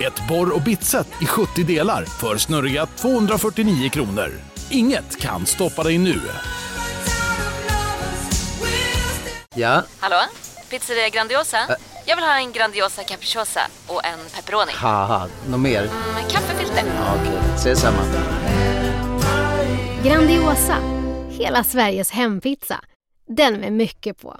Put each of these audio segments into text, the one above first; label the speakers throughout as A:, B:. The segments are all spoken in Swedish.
A: Ett borr och bitset i 70 delar för snurriga 249 kronor. Inget kan stoppa dig nu.
B: Ja,
C: Hallå? Pizzeria Grandiosa? Jag vill ha en Grandiosa capriciosa och en pepperoni.
B: något mer?
C: Med kaffefilter.
B: Ja, Okej, ses samma.
D: Grandiosa, hela Sveriges hempizza. Den med mycket på.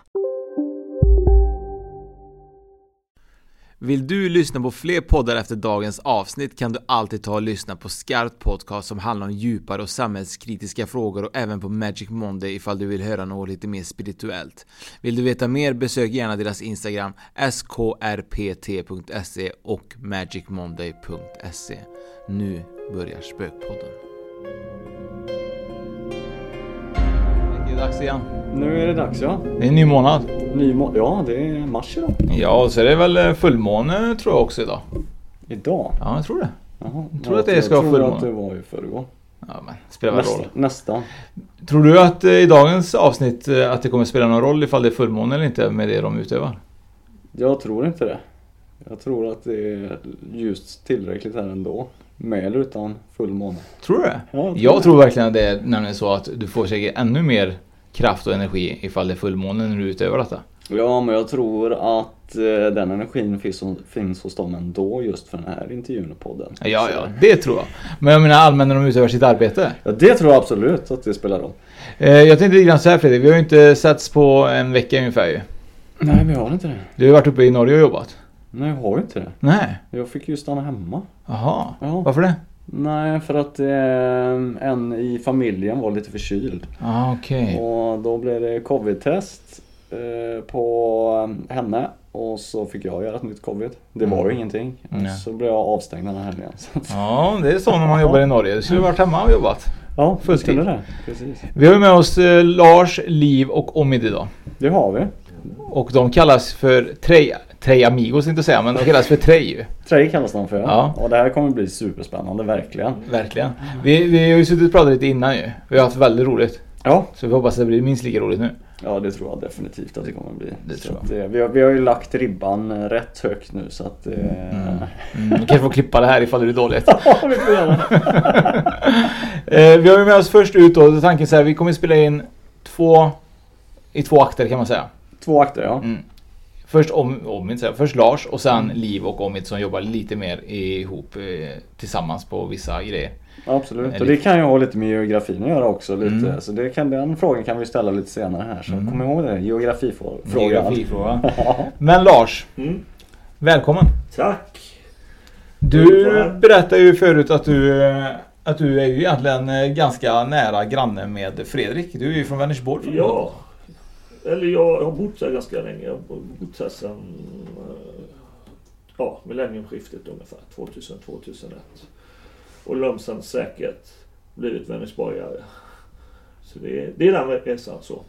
E: Vill du lyssna på fler poddar efter dagens avsnitt kan du alltid ta och lyssna på Skarpt Podcast som handlar om djupare och samhällskritiska frågor och även på Magic Monday ifall du vill höra något lite mer spirituellt. Vill du veta mer besök gärna deras Instagram skrpt.se och magicmonday.se. Nu börjar Spökpodden. Dags igen.
F: Nu är det dags ja.
E: Det är en ny månad.
F: Ny må- ja, det är mars idag.
E: Ja, och så är det väl eh, fullmåne tror jag också idag.
F: Idag?
E: Ja, jag tror det.
F: Jaha.
E: Jag tror att det ska vara
F: Jag tror
E: fullmåne.
F: att det var i förrgår.
E: Ja, men spelar väl roll.
F: Nästa, nästan.
E: Tror du att eh, i dagens avsnitt eh, att det kommer spela någon roll ifall det är fullmåne eller inte med det de utövar?
F: Jag tror inte det. Jag tror att det är ljust tillräckligt här ändå. Med eller utan fullmåne.
E: Tror du det?
F: Ja, jag tror
E: jag tror verkligen att det är nämligen så att du får säkert ännu mer kraft och energi ifall det är fullmåne när du utövar detta.
F: Ja, men jag tror att eh, den energin finns, finns hos dem ändå just för den här intervjun och podden.
E: Ja, ja, det tror jag. Men jag menar allmänt när de utövar sitt arbete.
F: Ja, det tror jag absolut att det spelar roll.
E: Eh, jag tänkte lite grann så här Fredrik, vi har ju inte setts på en vecka ungefär ju.
F: Nej, vi har inte det.
E: Du har varit uppe i Norge och jobbat.
F: Nej, jag har inte det.
E: Nej.
F: Jag fick ju stanna hemma.
E: Jaha.
F: Ja.
E: Varför det?
F: Nej, för att eh, en i familjen var lite förkyld.
E: Ah, okej.
F: Och då blev det covid-test eh, på henne. Och så fick jag göra ett nytt covid. Det var ju ingenting.
E: Mm.
F: Så blev jag avstängd den här helgen.
E: Ja, det är så när man jobbar i Norge. Du skulle varit hemma och jobbat.
F: Ja,
E: Fulltid.
F: det. Precis.
E: Vi har med oss eh, Lars, Liv och Omid idag.
F: Det har vi.
E: Och de kallas för Tre, tre Amigos inte säga, men de kallas för Tre ju.
F: Trej kallas de för.
E: Ja.
F: Och det här kommer bli superspännande, verkligen.
E: Verkligen. Vi, vi har ju suttit och pratat lite innan ju. Vi har haft väldigt roligt.
F: Ja.
E: Så vi hoppas att det blir minst lika roligt nu.
F: Ja, det tror jag definitivt att det kommer bli.
E: Det
F: Så
E: tror
F: att, eh, vi, har, vi har ju lagt ribban eh, rätt högt nu så att... eh,
E: Mm, du kanske får klippa det här ifall det är dåligt.
F: Ja, vi får göra det.
E: Eh, vi har ju med oss först ut då, tanken så här, vi kommer spela in två i två akter kan man säga.
F: Två akter, ja.
E: Mm. Först om, här, först Lars och sen Liv och Omid som jobbar lite mer ihop eh, tillsammans på vissa grejer.
F: Absolut. Och det kan ju ha lite med geografin att göra också. Lite.
E: Mm.
F: Så det kan, den frågan kan vi ställa lite senare här. Så
E: Mm.
F: kom ihåg det. Geografifrågan.
E: Geografifråga. Men Lars, välkommen.
G: Tack!
E: Du berättade ju förut att du, eh, att du är ju egentligen eh, ganska nära granne med Fredrik. Du är ju från Vänersborg.
G: Ja, eller jag har bott här ganska länge. Jag har bott här sedan eh, ja, millenniumskiftet ungefär, 2000-2001. Och långsamt säkert blivit Vänersborgare. Så det, är- det är den resan så.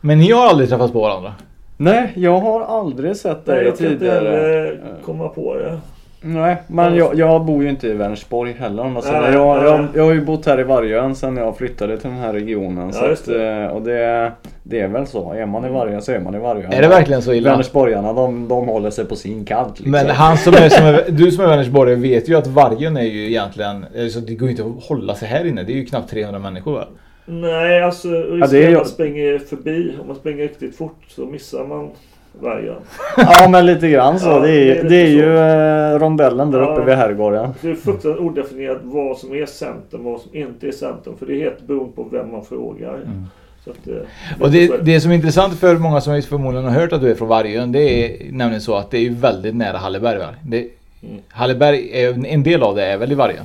E: Men ni har aldrig träffat på varandra?
F: Nej, jag har aldrig sett
G: Nej,
F: dig
G: jag kan inte
F: tidigare.
G: heller komma på det.
F: Nej, men jag, jag bor ju inte i Vänersborg heller om.
G: Nej,
F: jag,
G: nej.
F: jag, jag har ju bott här i Vargön sedan jag flyttade till den här regionen.
G: Ja,
F: så
G: just
F: att, eh, och det, det är väl så. Är man i Vargön så är man i Vargön.
E: Är det verkligen så illa?
F: Vänersborgarna de, de håller sig på sin kant. Liksom.
E: Men han som är, som är, du som är Vänersborgare vet ju att Vargön är ju egentligen, eh, så det går ju inte att hålla sig här inne. Det är ju knappt 300 människor va?
G: Nej, alltså risken
F: det är ju-
G: man springer förbi. Om man springer riktigt fort så missar man vargen.
F: Ja men lite grann så.
G: Ja,
F: det,
G: det är
F: är,
G: lite
F: det är
G: så.
F: ju eh, rondellen där
G: Ja.
F: uppe vid herrgården.
G: Det är fruktansvärt odefinierat vad som är centrum och vad som inte är centrum. För det är helt beroende på vem man frågar. Så att, eh,
E: Och
G: så
E: det,
G: är
E: det som är intressant för många som förmodligen har hört att du är från Vargön, det är nämligen så att det är ju väldigt nära Halleberg. Det,
G: Mm.
E: Halleberg, är, en del av det är väl i Vargön?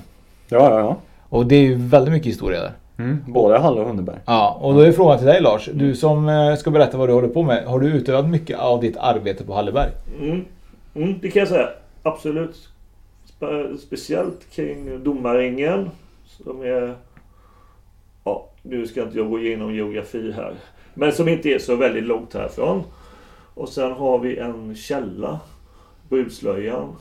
F: Ja, ja, ja.
E: Och det är ju väldigt mycket historia där.
F: Mm. Både Halle och Hundeberg.
E: Ja, och då är frågan till dig Lars. Du som eh, ska berätta vad du håller på med. Har du utövat mycket av ditt arbete på Halleberg?
G: Mm. Mm, det kan jag säga. Absolut. Spe- speciellt kring domarringen. Som är nu ska inte jag gå igenom geografi här. Men som inte är så väldigt långt härifrån. Och sen har vi en källa, Brudslöjan.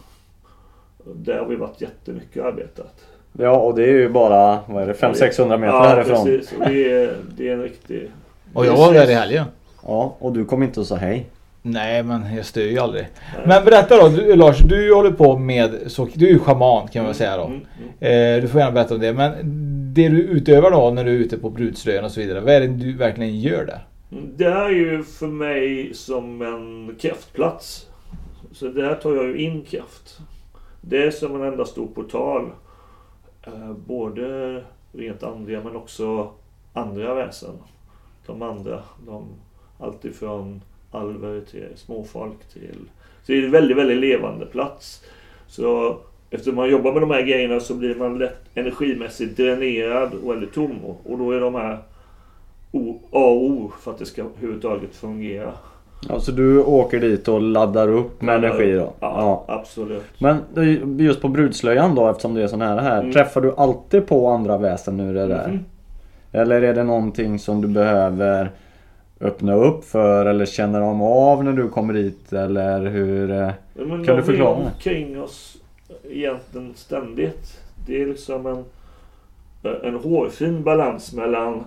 G: Där har vi varit jättemycket arbetat.
F: Ja, och det är ju bara, vad är det, 500-600 meter
G: ja,
F: härifrån.
G: precis. Och det, är, det är en riktig...
E: Och jag var där i helgen.
F: Ja, och du kom inte och sa hej.
E: Nej men jag stör ju aldrig. Men berätta då du, Lars, du håller på med, så, du är ju schaman kan man väl säga då.
G: Mm,
E: Eh, du får gärna berätta om det. Men det du utövar då när du är ute på brudslöjan och så vidare. Vad är det du verkligen gör där?
G: Det är ju för mig som en kraftplats. Så där tar jag ju in kraft. Det är som en enda stor portal. Eh, både rent andliga men också andra väsen. De andra. De, alltifrån alver till småfolk till... Så det är en väldigt, väldigt levande plats. Så eftersom man jobbar med de här grejerna så blir man lätt energimässigt dränerad och väldigt tom. Och då är de här O, A och O för att det ska överhuvudtaget fungera.
F: Ja, så du åker dit och laddar upp med energi då?
G: Ja, absolut.
F: Men just på brudslöjan då, eftersom det är så nära här.
G: Mm.
F: Träffar du alltid på andra väsen nu det där?
G: Mhm.
F: Eller är det någonting som du behöver öppna upp för eller känner de av när du kommer dit? Eller hur? eh,
G: Ja, men
F: kan
G: de
F: du förklara
G: är
F: det?
G: omkring oss egentligen ständigt. Det är liksom en, en hårfin balans mellan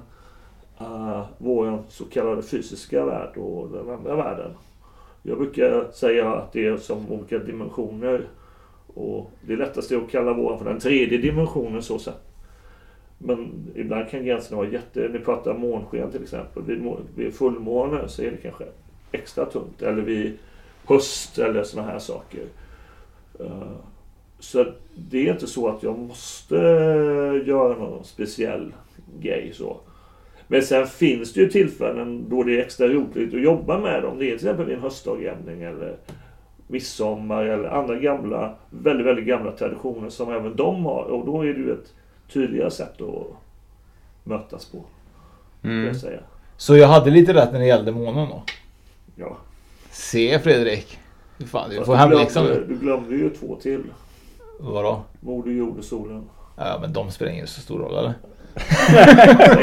G: uh, vår så kallade fysiska värld och den andra världen. Jag brukar säga att det är som olika dimensioner. Och det lättaste är att kalla våran för den tredje dimensionen så sett. Men ibland kan gränserna vara jätte... Ni pratar månsken till exempel. Vid, vid fullmåne så är det kanske extra tungt. Eller vid höst eller sådana här saker. Eh, så det är inte så att jag måste göra någon speciell grej så. Men sen finns det ju tillfällen då det är extra roligt att jobba med dem. Det är till exempel vid en höstdagjämning eller midsommar eller andra gamla, väldigt, väldigt gamla traditioner som även de har. Och då är det ju ett tydligare sätt att mötas på.
E: Mm.
G: Jag säga.
E: Så jag hade lite rätt när det gällde månen då?
G: Ja.
E: Se Fredrik. Fan, du
G: Fast
E: får hemläxa nu.
G: Du glömde ju två till.
E: Vadå?
G: Moder jord och solen.
E: Ja men de spelar ingen så stor roll eller?
G: Det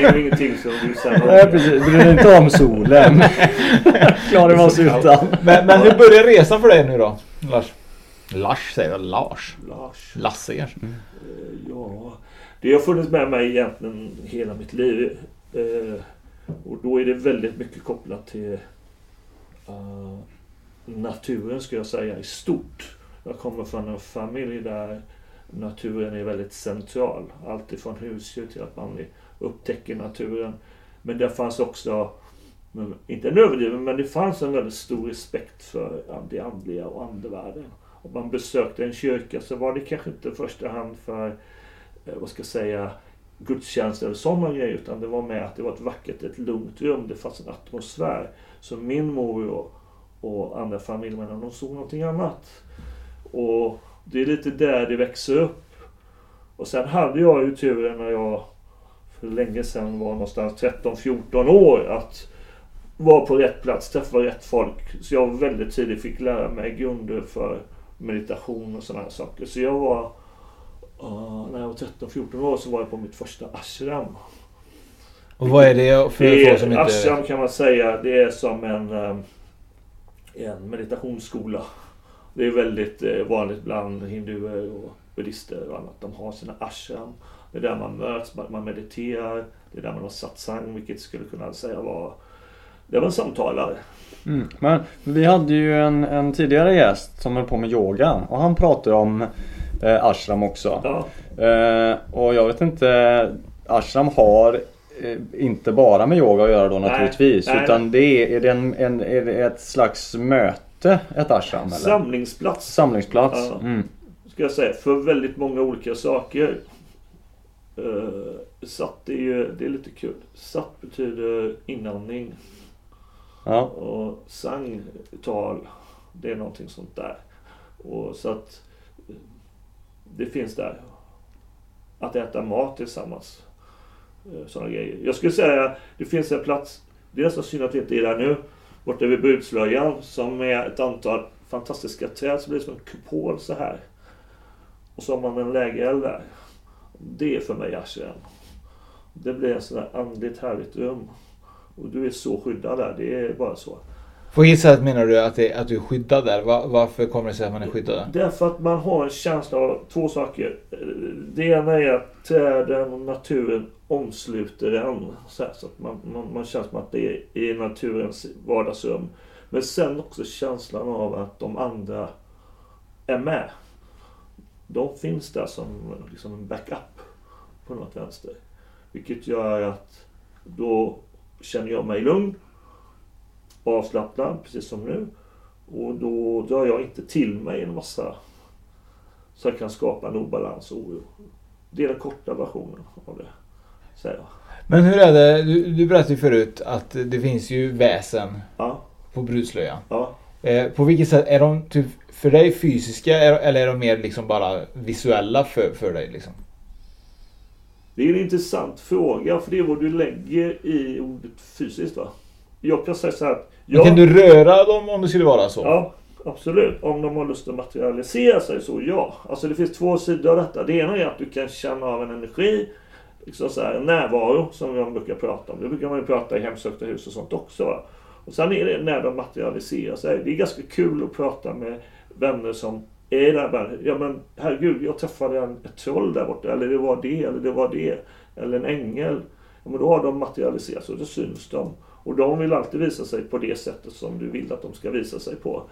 G: är ju ingenting som har-
F: Nej precis, bryr dig inte om solen. Klarar vi oss utan.
E: Men, men hur börjar resan för dig nu då? Lars? Lars säger jag, Lars.
G: Lars.
E: Lasse kanske?
G: Eh, Ja, det har funnits med mig egentligen hela mitt liv. Eh, och då är det väldigt mycket kopplat till eh, naturen ska jag säga i stort. Jag kommer från en familj där naturen är väldigt central. Allt ifrån husdjur till att man upptäcker naturen. Men det fanns också, inte en överdriven, men det fanns en väldigt stor respekt för det andliga och andevärlden. Om man besökte en kyrka så var det kanske inte i första hand för, eh, vad ska jag säga, gudstjänst eller sådana grejer. Utan det var med att det var ett vackert, ett lugnt rum. Det fanns en atmosfär. Så min mor och, och andra familjemedlemmar, de såg någonting annat. Och det är lite där det växer upp. Och sen hade jag ju turen när jag för länge sedan var någonstans 13-14 år att vara på rätt plats, träffa rätt folk. Så jag väldigt tidigt fick lära mig grunder för meditation och sådana här saker. Så jag var, när jag var 13-14 år så var jag på mitt första ashram.
E: Och vad är det för
G: Det
E: folk som
G: är,
E: inte...
G: ashram kan man säga, det är som en, eh, en meditationsskola. Det är väldigt eh, vanligt bland hinduer och buddhister och annat. De har sina ashram. Det är där man möts, man man mediterar. Det är där man har satsang, vilket skulle kunna säga var... Det var en samtalare.
F: Mm. Men vi hade ju en, en tidigare gäst som höll på med yoga och han pratade om eh, ashram också.
G: Ja.
F: Eh, och jag vet inte, ashram har eh, inte bara med yoga att göra då
G: Nej,
F: naturligtvis.
G: nej,
F: utan det är, är, det en, en, är det ett slags möte, ett ashram eller?
G: Samlingsplats.
F: Samlingsplats.
G: Ja.
F: Mm.
G: Ska jag säga, för väldigt många olika saker. Uh, satt är ju, det är lite kul. Satt betyder inandning.
F: Ja.
G: Och sang, tal, det är någonting sånt där. Och så att eh, det finns där. Att äta mat tillsammans. Eh, Sådana grejer. Jag skulle säga, det finns en plats, det är nästan synd att det inte är där nu, borta vid Budslöjan, som är ett antal fantastiska träd som blir som en kupol så här. Och så har man en lägereld där. Det är för mig ashram. Det blir ett sådär andligt härligt rum. Och du är så skyddad där, det är bara så.
E: På vilket sätt menar du att, det, att du är skyddad där? Var, varför kommer det sig att man är skyddad där?
G: Därför att man har en känsla av två saker. Det ena är att träden och naturen omsluter en. Så, här, så att man, man, man känner som att det är i naturens vardagsrum. Men sen också känslan av att de andra är med. De finns där som liksom en backup på något vänster. Vilket gör att då känner jag mig lugn avslappnad, precis som nu. Och då drar jag inte till mig en massa som kan skapa en obalans och oro. Det är den korta versionen av det, säger jag.
E: Men hur är det? Du, du berättade ju förut att det finns ju väsen
G: Ja.
E: på brudslöjan.
G: Ja.
E: Eh, på vilket sätt är de typ för dig fysiska eller är de mer liksom bara visuella för, för dig? Liksom?
G: Det är en intressant fråga, för det är vad du lägger i ordet fysiskt. Va? Jag kan säga så här. jag-
E: Kan du röra dem om det skulle vara så?
G: Ja, absolut. Om de har lust att materialisera sig så ja. Alltså det finns två sidor av detta. Det ena är att du kan känna av en energi. Liksom så här, närvaro som jag brukar prata om. Det brukar man ju prata i hemsökta hus och sånt också. Va? Och sen är det när de materialiserar sig. Det är ganska kul att prata med vänner som är där bara, ja men herregud, jag träffade en, ett troll där borta. Eller det var det, eller det var det. Eller en ängel. Ja, men då har de materialiserats och då syns de. Och de vill alltid visa sig på det sättet som du vill att de ska visa sig på.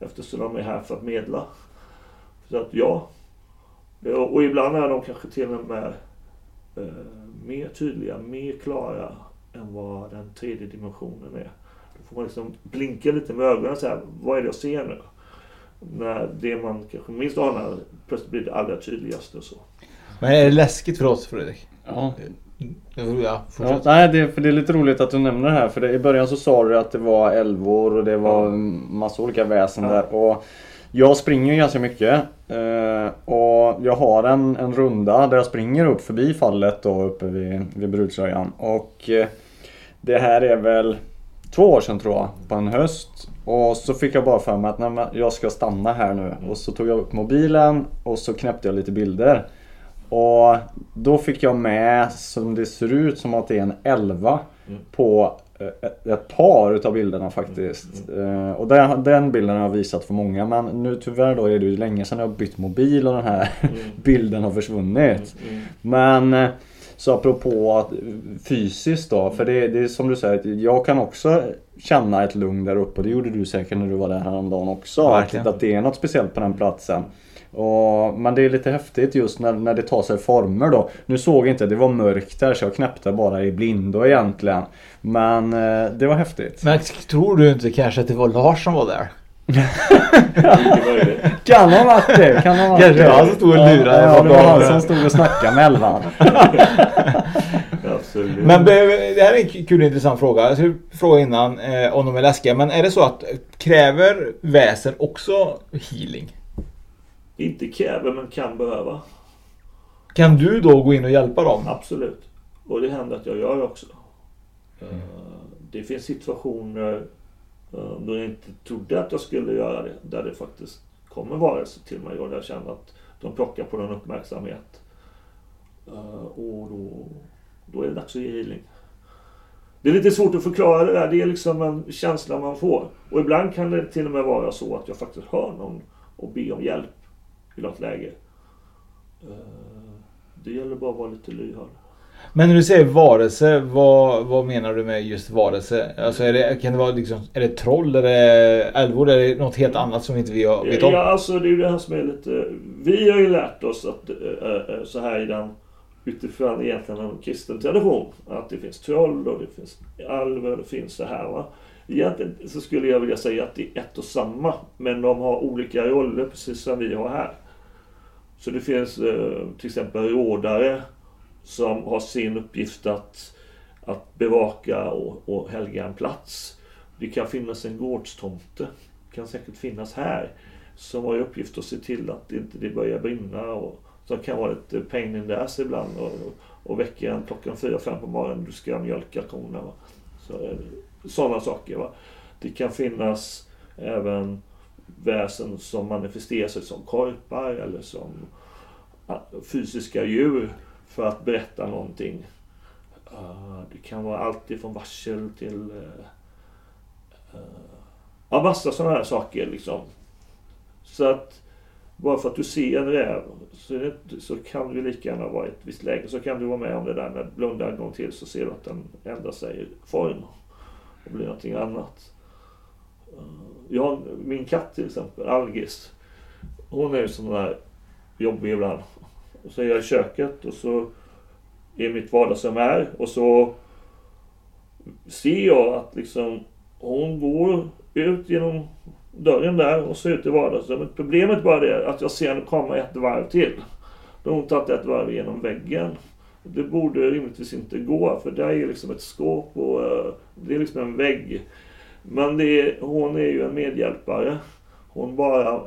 G: Eftersom de är här för att medla. Så att ja. Ja, Och ibland är de kanske till och med eh, mer tydliga, mer klara än vad den tredje dimensionen är. Då får man liksom blinka lite med ögonen och säga, vad är det jag ser nu? När det man kanske minst anar plötsligt blir det allra tydligaste och så.
E: Men är det läskigt för oss Fredrik?
F: Ja.
E: Ja,
F: Ja,
E: fortsätt.
F: nej, det, för det är lite roligt att du nämner det här. För det, i början så sa du att det var älvor och det var massa olika väsen där. Och jag springer ju ganska mycket. Eh, och jag har en, en runda där jag springer upp förbi fallet då uppe vid, vid Bruksröjan. Och eh, det här är väl två år sedan tror jag, på en höst. Och så fick jag bara för mig att nej, jag ska stanna här nu. Och så tog jag upp mobilen och så knäppte jag lite bilder. Och då fick jag med, som det ser ut som att det är en 11 på eh, ett, ett par utav bilderna faktiskt. Eh, Och den, den bilden har jag visat för många men nu tyvärr då är det ju länge sedan jag har bytt mobil och den här bilden har försvunnit. Men eh, så apropå att, fysiskt då, för det, det är som du säger, jag kan också känna ett lugn där uppe och det gjorde du säkert när du var där häromdagen också.
E: Verkligen.
F: Att det är något speciellt på den platsen. Och, men det är lite häftigt just när, när det tar sig former då. Nu såg jag inte, det var mörkt där så jag knäppte bara i blindo egentligen. Men eh, det var häftigt.
E: Men tror du inte kanske att det var Lars som var där?
F: Kan ha varit det, kan ha varit
E: Kanske
F: det.
E: han som stod och lurade
F: Ja, ja, det var han som stod och snackade med elvan.
E: Men det det här är en kul och intressant fråga. Jag skulle fråga innan eh, om de är läskiga. Men är det så att kräver väsen också healing?
G: Inte kräver men kan behöva.
E: Kan du då gå in och hjälpa dem?
G: Absolut. Och det händer att jag gör också. Eh, Det finns situationer eh, då jag inte trodde att jag skulle göra det. Där det faktiskt kommer varelser till mig och där jag känner att de plockar på någon uppmärksamhet. Eh, Och då, då är det dags att ge healing. Det är lite svårt att förklara det där. Det är liksom en känsla man får. Och ibland kan det till och med vara så att jag faktiskt hör någon och ber om hjälp i något läge. Eh, Det gäller bara att vara lite lyhörd.
E: Men när du säger varelse, vad, vad menar du med just varelse? Alltså är det, kan det vara liksom, är det troll, är det älvor, är det något helt annat som inte vi har- vet om?
G: Ja, alltså det är ju det här som är lite... Vi har ju lärt oss att äh, äh, så här i den utifrån egentligen en kristen tradition. Att det finns troll och det finns alver det finns så här va. Egentligen så skulle jag vilja säga att det är ett och samma. Men de har olika roller precis som vi har här. Så det finns eh, till exempel rådare som har sin uppgift att, att bevaka och, och helga en plats. Det kan finnas en gårdstomte, kan säkert finnas här, som har i uppgift att se till att det inte det börjar brinna och som kan vara lite pain in the ass ibland och, och väcka en klockan fyra, fem på morgonen, du ska mjölka korna. Va? Så, eh, sådana saker. Va? Det kan finnas även väsen som manifesterar sig som korpar eller som ah, fysiska djur för att berätta någonting. Ah, det kan vara allt ifrån varsel till eh, eh, ja, massa sådana här saker liksom. Så att bara för att du ser en räv så, det, så kan du lika gärna vara i ett visst läge. Så kan du vara med om det där när du blundar en gång till så ser du att den ändrar sig i form och blir någonting annat. Eh, jag min katt till exempel, Algis. Hon är ju sån där jobbig ibland. Och så är jag i köket och så är mitt vardagsrum här och så ser jag att liksom hon går ut genom dörren där och så ut i vardagsrummet. Problemet bara det att jag ser henne komma ett varv till. Då har hon tagit ett varv genom väggen. Det borde rimligtvis inte gå för där är liksom ett skåp och eh, det är liksom en vägg. Men är, hon är ju en medhjälpare. Hon bara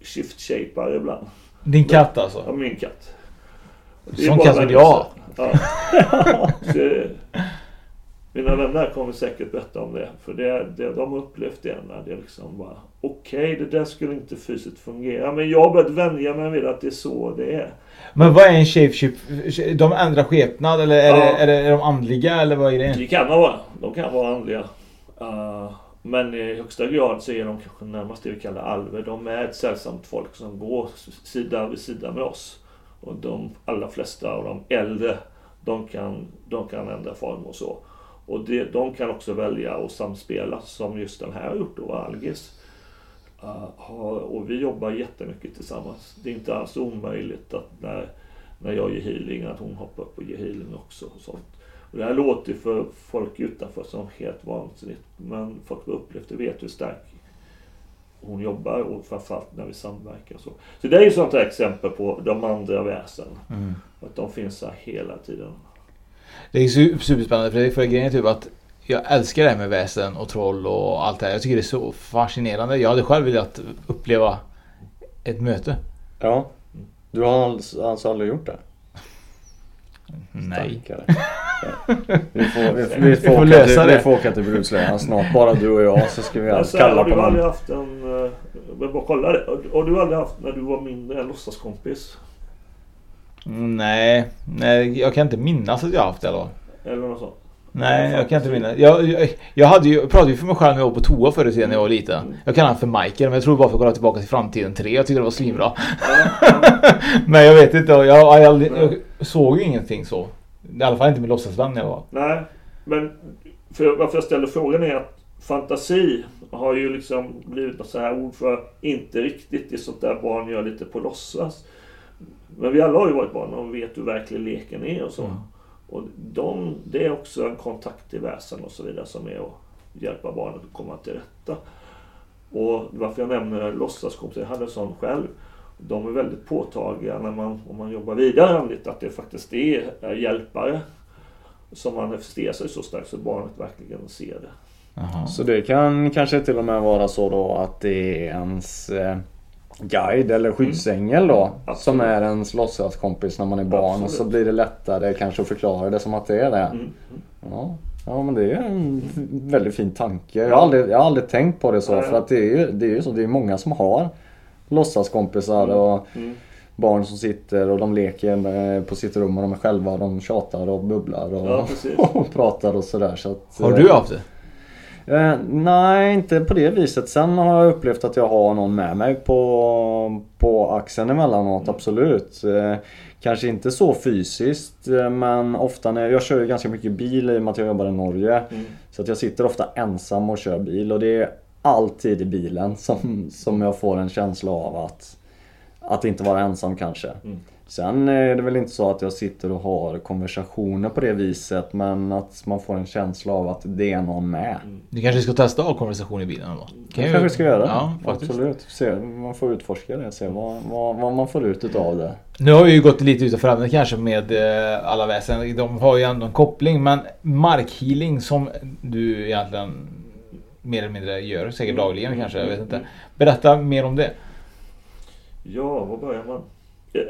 G: shift-shapar ibland.
E: Din katt alltså?
G: Ja, min katt.
E: Sån katt vill jag.
G: Ja. Så, mina vänner kommer säkert berätta om det. För det, det, de har upplevt det när det liksom bara Okej, okay, det där skulle inte fysiskt fungera. Men jag har börjat vänja mig vid att det är så det är.
E: Men vad är en shapeshift? De ändrar skepnad eller är, ja. det, är, det, är de andliga eller vad är det?
G: Det kan de vara. De kan vara andliga. Uh, men i högsta grad så är de kanske närmast det vi kallar alver. De är ett sällsamt folk som går sida vid sida med oss. Och de allra flesta av de äldre, de kan, de kan ändra form och så. Och det, de kan också välja att samspela som just den här har gjort då, Algis. Uh, har, och vi jobbar jättemycket tillsammans. Det är inte alls omöjligt att när, när jag ger healing att hon hoppar upp och ger healing också. Och sånt. Och det här låter för folk utanför som helt vansinnigt. Men folk som upplevt det vet hur stark hon jobbar och framförallt när vi samverkar. Så, så det är ju sånt här exempel på de andra väsen. Mm. Att de finns här hela tiden.
E: Det är superspännande för, för grejen är typ att jag älskar det här med väsen och troll och allt det här. Jag tycker det är så fascinerande. Jag hade själv velat uppleva ett möte.
F: Ja. Du har alltså, alltså aldrig gjort det?
E: Nej.
F: vi får, vi, vi, vi, får, får lösa till, det. Vi får åka till Brudslöjan snart. Bara du och jag så ska vi
G: alltså, kalla på någon. Har du aldrig haft en... Jag bara kolla det. Har du aldrig haft när du var mindre en låtsaskompis?
E: Nej, nej, jag kan inte minnas att jag haft det då.
G: Eller något sånt.
E: Nej, jag kan inte minnas. Jag, jag, jag, hade ju, pratade ju för mig själv när jag var på toa förr i tiden när jag var liten. Mm. Jag kallade honom för Michael, men jag tror bara för att kolla tillbaka till framtiden 3. Jag tyckte det var svinbra. men jag vet inte, jag, jag, jag, jag såg ju ingenting så. I alla fall inte med låtsasvän när jag var.
G: Nej, men för, varför jag ställer frågan är att fantasi har ju liksom blivit något så här ord för inte riktigt. Det är sånt där barn gör lite på låtsas. Men vi alla har ju varit barn och vet hur verklig leken är och så. Mm. Och de, det är också en kontakt till väsen och så vidare som är att hjälpa barnet att komma till rätta. Och varför jag nämner låtsaskompisar, jag hade en sån själv. De är väldigt påtagliga när man, om man jobbar vidare andligt, att det faktiskt är hjälpare som manifesterar sig så starkt så barnet verkligen ser det.
F: Aha. Så det kan kanske till och med vara så då att det är ens eh, guide eller skyddsängel då. Mm. Som är ens låtsaskompis när man är barn. Absolut. Och så blir det lättare kanske att förklara det som att det är det. Mm. Ja. ja men det är en väldigt fin tanke. Jag har aldrig, jag har aldrig tänkt på det så. För att det är ju, det är ju så. Det är många som har låtsaskompisar mm. och mm. barn som sitter och de leker på sitt rum och de är själva och de tjatar och bubblar och, ja, och pratar och sådär. Så att,
E: har du haft det?
F: Eh, nej, inte på det viset. Sen har jag upplevt att jag har någon med mig på, på axeln emellanåt, mm. absolut. Eh, kanske inte så fysiskt, eh, men ofta när jag kör ganska mycket bil i och med att jag jobbar i Norge. Mm. Så att jag sitter ofta ensam och kör bil och det är alltid i bilen som, som jag får en känsla av att, att inte vara ensam kanske. Mm. Sen är det väl inte så att jag sitter och har konversationer på det viset men att man får en känsla av att det är någon med.
E: Mm. Du kanske ska testa att ha konversation i bilen då?
F: Kan jag kanske ska göra det. Ja, Absolut. Se, man får utforska det, se vad, vad, vad man får ut utav det.
E: Nu har vi ju gått lite utanför ämnet kanske med eh, alla väsen. De har ju ändå en koppling men markhealing som du egentligen mer eller mindre gör, säkert mm. dagligen mm. kanske, jag vet inte. Berätta mer om det.
G: Ja, var börjar man?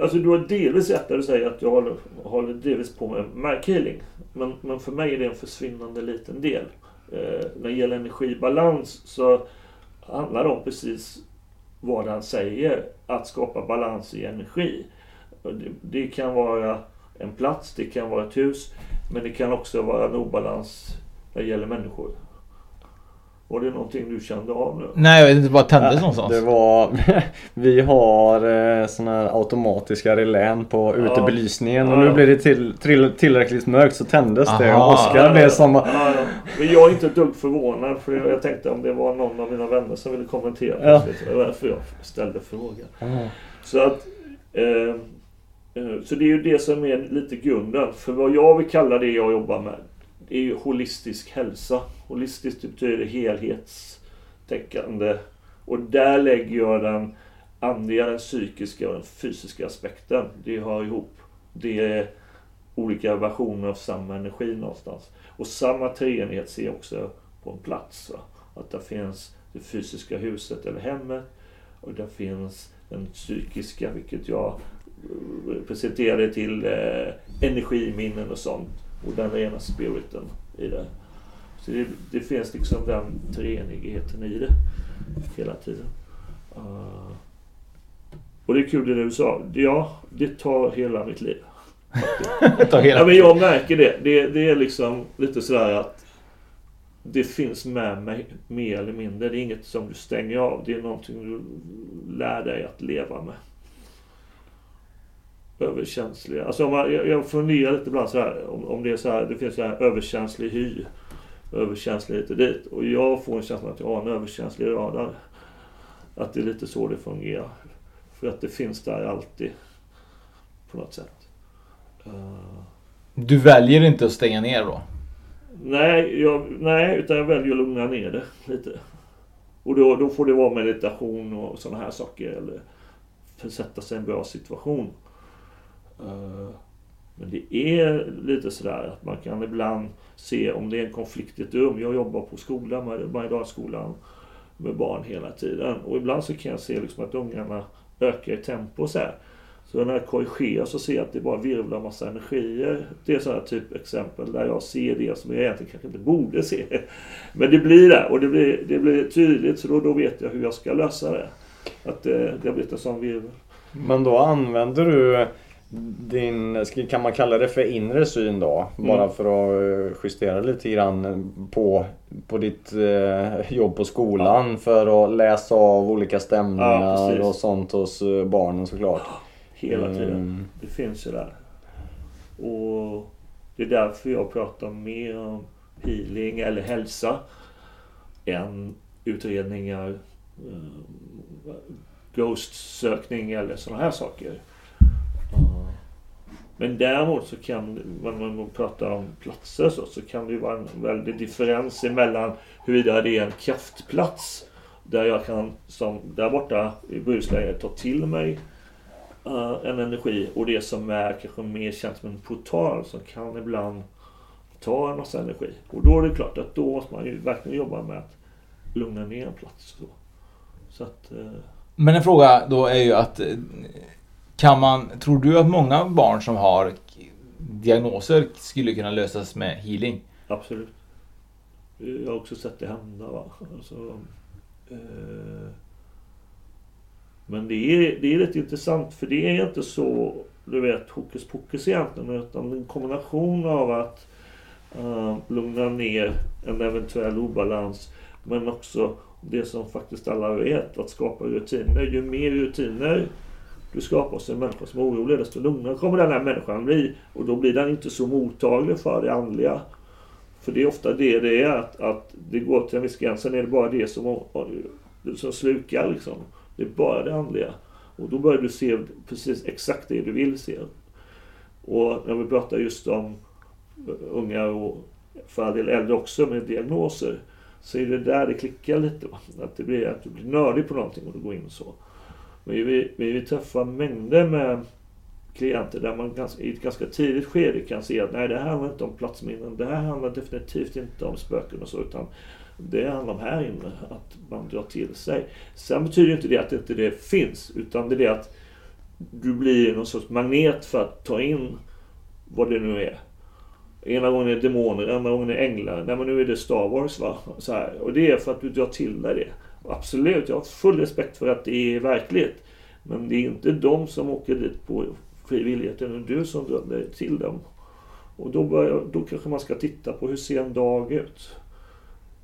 G: Alltså du har delvis rätt när du säger att jag håller, håller delvis på med markhealing. Men, men för mig är det en försvinnande liten del. Eh, när det gäller energibalans så handlar det om precis vad han säger. Att skapa balans i energi. Det, det kan vara en plats, det kan vara ett hus. Men det kan också vara en obalans när det gäller människor. Var det någonting du kände av nu?
E: Nej jag vet inte, vad tändes någonstans?
F: Det var... Vi har eh, såna här automatiska relän på
G: Ja.
F: utebelysningen och
G: Ja.
F: nu blir det till, till, tillräckligt mörkt så tändes det
E: Aha.
F: och Oskar blev som...
G: Ja, ja. Men jag är inte ett dugg förvånad för jag tänkte om det var någon av mina vänner som ville kommentera.
F: Ja.
G: Det var därför jag ställde frågan.
F: Ja.
G: Så att eh, eh, Så det är ju det som är lite grunden. För vad jag vill kalla det jag jobbar med. Det är ju holistisk hälsa. Holistiskt betyder helhetstäckande. Och där lägger jag den andliga, den psykiska och den fysiska aspekten. Det hör ihop. Det är olika versioner av samma energi någonstans. Och samma treenighet ser jag också på en plats. Va? Att där finns det fysiska huset eller hemmet. Och där finns den psykiska, vilket jag presenterade till eh, energiminnen och sånt. Och den rena spiriten i det. Så det, det finns liksom den treenigheten i det hela tiden. Uh, och det är kul det du sa. Ja, det tar hela mitt liv.
E: Det tar hela
G: Ja, men jag märker det. det. Det är liksom lite sådär att det finns med mig mer eller mindre. Det är inget som du stänger av. Det är någonting du lär dig att leva med. Överkänsliga. Alltså om man, jag, jag funderar lite ibland så här om, om det är så här. Det finns så här överkänslig hy. Överkänslig hit och dit. Och jag får en känsla att jag har en överkänslig radar. Att det är lite så det fungerar. För att det finns där alltid. På något sätt. Uh,
E: Du väljer inte att stänga ner då?
G: Nej, jag, nej, utan jag väljer att lugna ner det lite. Och då, då får det vara meditation och sådana här saker. Eller försätta sig i en bra situation. Eh, men det är lite sådär att man kan ibland se om det är en konflikt i ett rum. Jag jobbar på skolan, Mariedalsskolan, med barn hela tiden. Och ibland så kan jag se liksom att ungarna ökar i tempo så här. Så när jag korrigerar så ser jag att det bara virvlar massa energier. Det är sådana typ exempel där jag ser det som jag egentligen kanske inte borde se. Men det blir det och det blir, det blir tydligt så då, då vet jag hur jag ska lösa det. Att det, det har blivit en sån virvel.
F: Men då använder du din, kan man kalla det för inre syn då? Bara
G: Mm.
F: för att eh, justera lite grann på, på ditt eh, jobb på skolan för att läsa av olika
G: Ja,
F: stämningar
G: precis.
F: och sånt hos eh, barnen såklart.
G: Hela tiden.
F: Mm.
G: Det finns ju där. Och det är därför jag pratar mer om healing eller hälsa än utredningar, ghost-sökning eller sådana här saker. Men däremot så kan, när man pratar om platser så, så kan det ju vara en väldig differens emellan huruvida det är en kraftplats där jag kan, som där borta i Bohuslän, ta till mig uh, en energi och det som är kanske mer känt som en portal som kan ibland ta en massa energi. Och då är det klart att då måste man ju verkligen jobba med att lugna ner en plats. Så, så att... uh...
E: Men en fråga då är ju att eh, kan man, tror du att många barn som har diagnoser skulle kunna lösas med healing?
G: Absolut. Jag har också sett det hända. Va? Alltså, eh, men det är, det är lite intressant för det är inte så, du vet, hokus pokus egentligen. Utan en kombination av att eh, lugna ner en eventuell obalans. Men också det som faktiskt alla vet, att skapa rutiner. Ju mer rutiner du skapar oss en människa som är orolig, desto lugnare kommer den här människan bli. Och då blir den inte så mottaglig för det andliga. För det är ofta det det är, att, att det går till en viss gräns. Sen är det bara det som, som slukar liksom. Det är bara det andliga. Och då börjar du se precis exakt det du vill se. Och när vi pratar just om eh, unga och för all del äldre också med diagnoser. Så är det där det klickar lite. Va? Att det blir att du blir nördig på någonting och du går in och så. Vi, vi, vi träffar mängder med klienter där man ganska, i ett ganska tidigt skede kan se att nej det här handlar inte om platsminnen. Det här handlar definitivt inte om spöken och så utan det handlar om här inne, att man drar till sig. Sen betyder inte det att inte det finns utan det är det att du blir någon sorts magnet för att ta in vad det nu är. Ena gången är det demoner, andra gången är det änglar. Nej men nu är det Star Wars va. Så här. Och det är för att du drar till dig det. Absolut, jag har full respekt för att det är verkligt. Men det är inte de som åker dit på frivilligheten. utan det är du som drömmer till dem. Och då, börjar, då kanske man ska titta på hur ser en dag ut?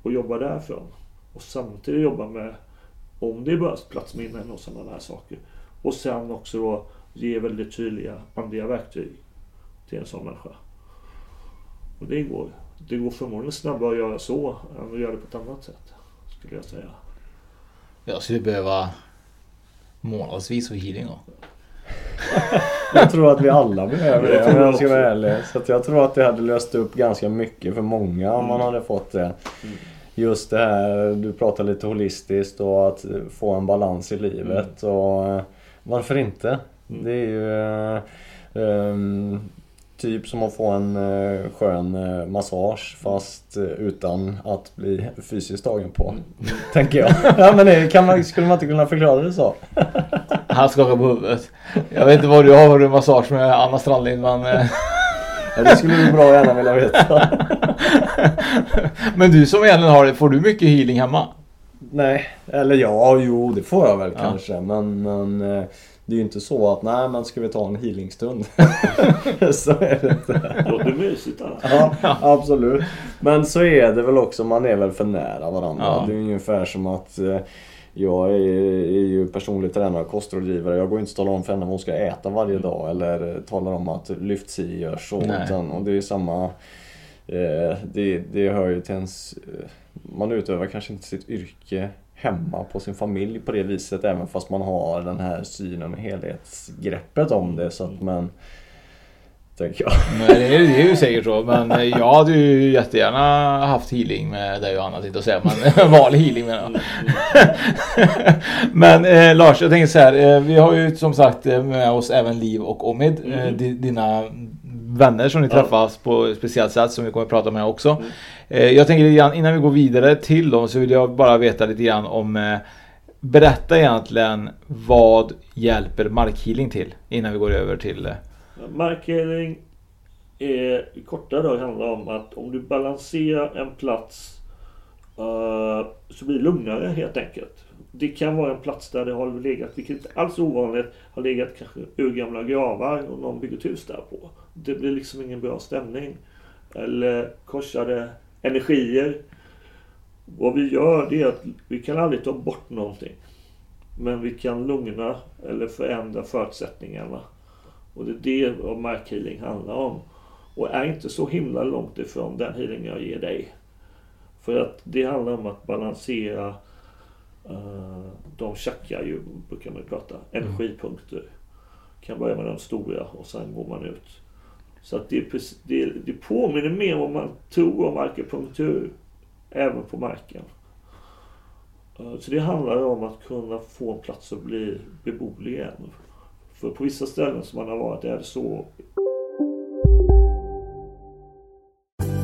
G: Och jobba därifrån. Och samtidigt jobba med om det behövs platsminnen och sådana där saker. Och sen också då ge väldigt tydliga andliga verktyg till en sån människa. Och det går. Det går förmodligen snabbare att göra så än att göra det på ett annat sätt. Skulle jag säga.
E: Jag skulle behöva månadsvis av healing då.
F: Jag tror att vi alla behöver det om jag ska vara ärlig. Så att jag tror att det hade löst upp ganska mycket för många om man
G: Mm.
F: hade fått det. Just det här, du pratar lite holistiskt och att få en balans i livet. Och eh, varför inte? Det är ju ehm, typ som att få en eh, skön eh, massage fast eh, utan att bli fysiskt tagen på. Tänker jag. Ja, men det, kan man, skulle man inte kunna förklara det så?
E: Han skakar på huvudet. Jag vet inte vad du har för massage med Anna Strandlind men... eh,
F: Ja, det skulle du bra gärna vilja veta.
E: men du som egentligen har det, får du mycket healing hemma?
F: Nej, eller ja, jo det får jag väl
E: Ja.
F: kanske. Men, men eh, det är ju inte så att nej men ska vi ta en healingstund? så är det inte.
G: Låter mysigt.
F: Ja, absolut. Men så är det väl också, man är väl för nära varandra.
E: Ja.
F: Det är ungefär som att eh, jag är, är ju personlig tränare och kostrådgivare. Jag går inte och talar om för henne vad hon ska äta varje dag eller eh, talar om att lyft si gör så. Utan, och det är samma eh, det, det hör ju till ens... eh, Man utövar kanske inte sitt yrke hemma på sin familj på det viset även fast man har den här synen och helhetsgreppet om det. Så att man... Tänker jag.
E: Nej, det är, det är ju säkert så. Men jag hade ju jättegärna haft healing med dig och annat inte att säga. Men vanlig healing menar jag. men eh, Lars, jag tänker så här. Eh, vi har ju som sagt eh, med oss även Liv och Omid. Eh,
G: Mm.
E: di, dina vänner som ni
G: Ja.
E: träffas på ett speciellt sätt som vi kommer att prata med också. Eh, jag tänker lite grann, innan vi går vidare till dem så vill jag bara veta lite grann om eh, Berätta egentligen vad hjälper markhealing till innan vi går över till eh,
G: Markering är i korta drag handlar om att om du balanserar en plats eh, så blir det lugnare helt enkelt. Det kan vara en plats där det har legat, vilket inte alls är ovanligt, har legat kanske urgamla gravar och någon bygger ett hus där på. Det blir liksom ingen bra stämning. Eller korsade energier. Vad vi gör det är att vi kan aldrig ta bort någonting. Men vi kan lugna eller förändra förutsättningarna. Och det är det vad markhealing handlar om. Och är inte så himla långt ifrån den healing jag ger dig. För att det handlar om att balansera uh, de chakra ju, brukar man ju prata, energipunkter. Kan börja med de stora och sen går man ut. Så att det, det, det påminner mer om vad man tror om akupunktur. Även på marken. Eh, så det handlar om att kunna få en plats att bli beboelig igen. För på vissa ställen som man har varit är det så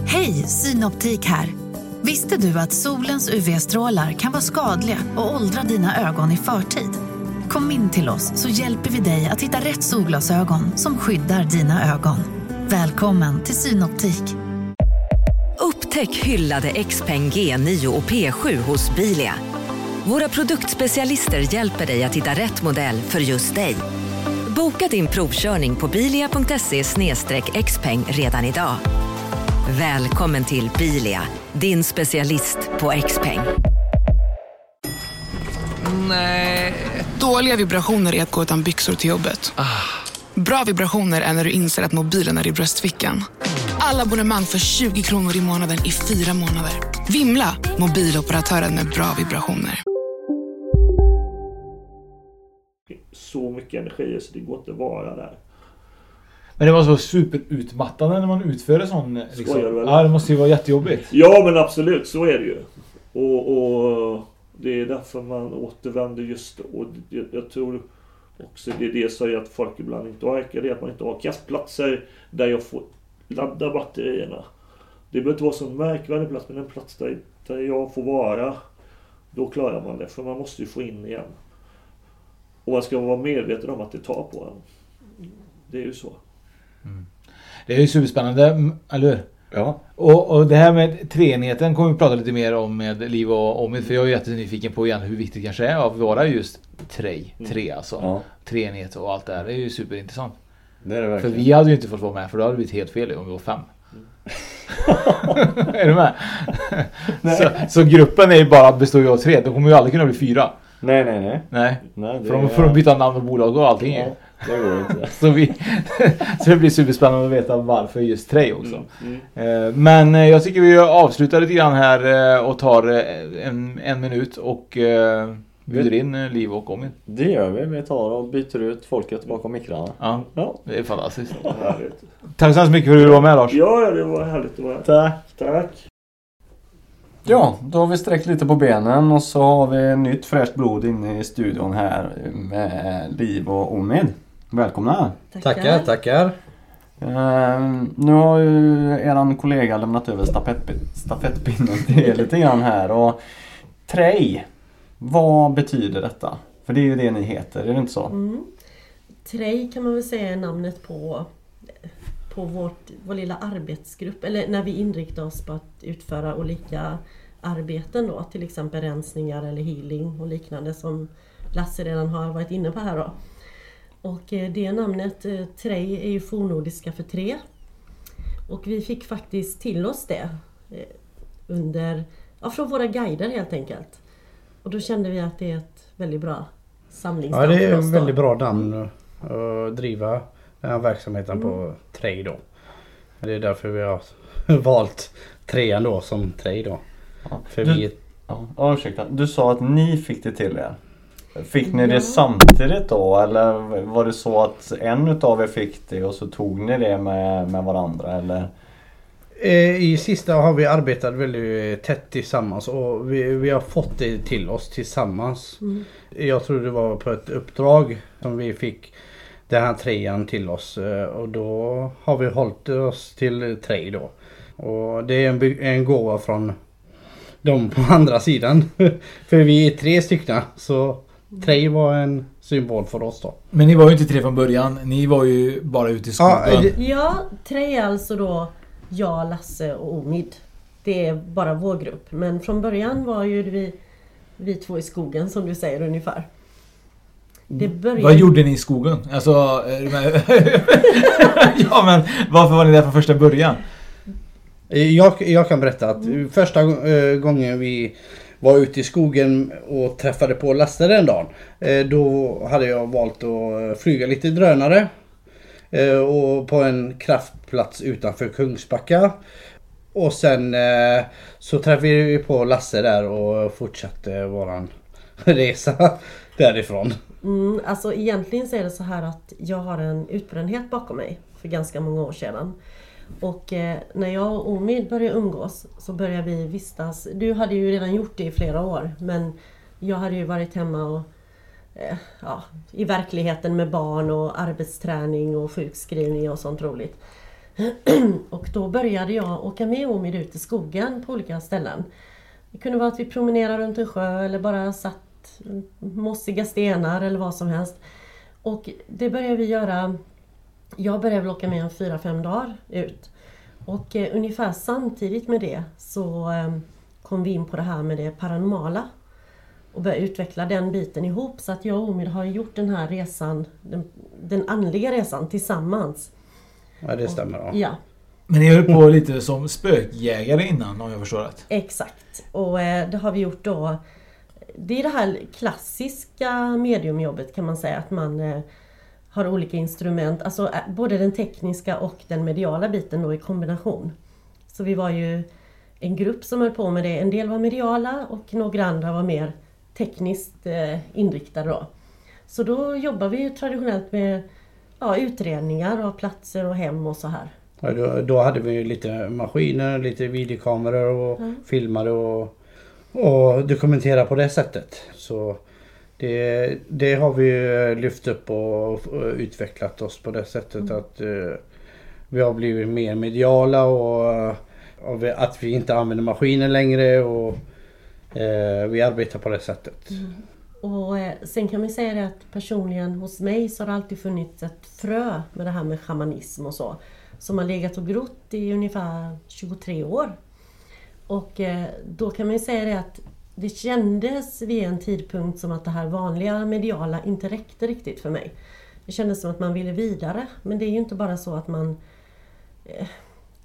H: Hej, Synoptik här. Visste du att solens UV-strålar kan vara skadliga och åldra dina ögon i förtid? Kom in till oss så hjälper vi dig att hitta rätt solglasögon som skyddar dina ögon. Välkommen till Synoptik.
I: Upptäck hyllade XPeng G9 och P7 hos Bilia. Våra produktspecialister hjälper dig att hitta rätt modell för just dig. Boka din provkörning på bilia.se xpeng redan idag. Välkommen till Bilia, din specialist på XPeng.
J: Nej. Dåliga vibrationer är att gå utan byxor till jobbet. Bra vibrationer är när du inser att mobilen är i bröstfickan. Alla abonnemang för 20 kronor i månaden i fyra månader. Vimla! Mobiloperatören med bra vibrationer.
G: så mycket energi så det går inte att vara där.
E: Men det måste vara superutmattande när man utför en sån... Liksom.
G: Skojar du, eller?
E: Ja, det måste ju vara jättejobbigt.
G: Ja men absolut, så är det ju. Och, och det är därför man återvänder just. Och jag, jag tror också det är det som gör att folk ibland inte orkar. Det är att man inte har kastplatser där jag får ladda batterierna. Det behöver inte vara så märkvärdig plats men en plats där, där jag får vara. Då klarar man det för man måste ju få in igen. Och man ska vara medveten om att det tar på en. Det är ju så. Mm.
E: Det är ju superspännande, mm, eller hur?
F: Ja.
E: Och, och det här med treenigheten kommer vi prata lite mer om med Liv och Omid. För jag är jättenyfiken på igen hur viktigt det kanske är att vara just tre.
G: Mm.
E: Tre alltså.
F: Ja.
E: Treenighet och allt det här. Det är ju superintressant.
F: Det är det
E: För
F: verkligen.
E: vi hade ju inte fått vara med för då hade det blivit helt fel om vi var fem. är du med? så, så gruppen är ju bara består ju av tre. De kommer ju aldrig kunna bli fyra.
F: Nej, nej, nej.
E: Nej.
F: Nej,
E: för de får de byta namn och bolag och allting.
F: Ja, det går inte.
E: så, vi, så det blir superspännande att veta varför just Trej också.
F: Mm,
E: Eh, Men eh, jag tycker vi avslutar lite grann här eh, och tar en, en minut och bjuder in Liv och Omid.
F: Det gör vi. Vi tar och byter ut folket bakom mikrarna.
E: Ja,
F: Ja.
E: det är fantastiskt. Tack så hemskt mycket för att du var med Lars.
G: Ja, ja, det var härligt att vara här.
F: Tack.
G: Tack.
F: Ja, då har vi sträckt lite på benen och så har vi nytt fräscht blod inne i studion här med Liv och Omid. Välkomna!
B: Tackar, tackar.
F: Ehm, nu har ju eran kollega lämnat över stafettpin- stafettpinnen till er lite grann här och Trej, vad betyder detta? För det är ju det ni heter, är det inte så?
K: Mm. Trej kan man väl säga är namnet på, på vårt, vår lilla arbetsgrupp. Eller när vi inriktar oss på att utföra olika arbeten då. Till exempel rensningar eller healing och liknande som Lasse redan har varit inne på här då. Och eh, det namnet, eh, Trej, är ju fornnordiska för tre. Och vi fick faktiskt till oss det eh, under, ja, från våra guider helt enkelt. Och då kände vi att det är ett väldigt bra
L: Ja,
K: samlingsnamn
L: det är
K: då.
L: väldigt bra namn att driva den här verksamheten på Trej då. Det är därför vi har valt trean då som Trej då. För
F: du,
L: vi
F: ja, ja, ursäkta. Du sa att ni fick det till er. Fick ni
K: Ja.
F: det samtidigt då eller var det så att en utav er fick det och så tog ni det med, med varandra eller?
L: Eh, I sista har vi arbetat väldigt tätt tillsammans och vi, vi har fått det till oss tillsammans.
K: Mm.
L: Jag tror det var på ett uppdrag som vi fick den här trean till oss eh, och då har vi hållit oss till tre då. Och det är en, en gåva från de på andra sidan. För vi är tre stycken så tre var en symbol för oss då.
E: Men ni var ju inte tre från början. Ni var ju bara ute i skogen.
L: Ja, det-
K: Ja, Trej är alltså då jag, Lasse och Omid. Det är bara vår grupp. Men från början var ju vi, vi två i skogen som du säger ungefär. Det började...
E: Vad gjorde ni i skogen? Alltså... med? ja men varför var ni där från första början?
L: Jag, jag kan berätta att första eh, gången vi var ute i skogen och träffade på Lasse den dagen. Eh, då hade jag valt att eh, flyga lite drönare. Eh, och på en kraftplats utanför Kungsbacka. Och sen så träffade vi på Lasse där och fortsatte våran resa därifrån.
K: Mm, alltså egentligen så är det så här att jag har en utbrändhet bakom mig för ganska många år sedan. Och eh, när jag och Omid började umgås så började vi vistas. Du hade ju redan gjort det i flera år men jag hade ju varit hemma och eh, ja, i verkligheten med barn och arbetsträning och sjukskrivning och sånt roligt. och då började jag åka med Omid ut i skogen på olika ställen. Det kunde vara att vi promenerade runt en sjö eller bara satt mossiga stenar eller vad som helst. Och det började vi göra jag började väl åka med en fyra fem dagar ut. Och eh, ungefär samtidigt med det så eh, kom vi in på det här med det paranormala. Och började utveckla den biten ihop. Så att jag och Omid har gjort den här resan, den, den andliga resan tillsammans.
L: Ja det stämmer. Ja.
K: Ja,
E: Men ni höll på lite som spökjägare innan om jag förstår rätt.
K: exakt. Och eh, det har vi gjort då. Det är det här klassiska mediumjobbet kan man säga. Att man eh, har olika instrument. Alltså eh, både den tekniska och den mediala biten då i kombination. Så vi var ju en grupp som höll på med det. En del var mediala och några andra var mer tekniskt eh, inriktade då. Så då jobbar vi ju traditionellt med ja, utredningar av platser och hem och så här.
L: Ja, då, då hade vi lite maskiner, lite videokameror och
K: Mm.
L: filmade och, och dokumenterade på det sättet. Så det, det har vi lyft upp och, utvecklat oss på det sättet att eh, vi har blivit mer mediala och, och vi, att vi inte använder maskiner längre och eh, vi arbetar på det sättet.
K: Och eh, sen kan man säga det att personligen hos mig så har det alltid funnits ett frö med det här med shamanism och så. Som har legat och grott i ungefär 23 år. Och eh, då kan man ju säga det att det kändes vid en tidpunkt som att det här vanliga mediala inte räckte riktigt för mig. Det kändes som att man ville vidare. Men det är ju inte bara så att man eh,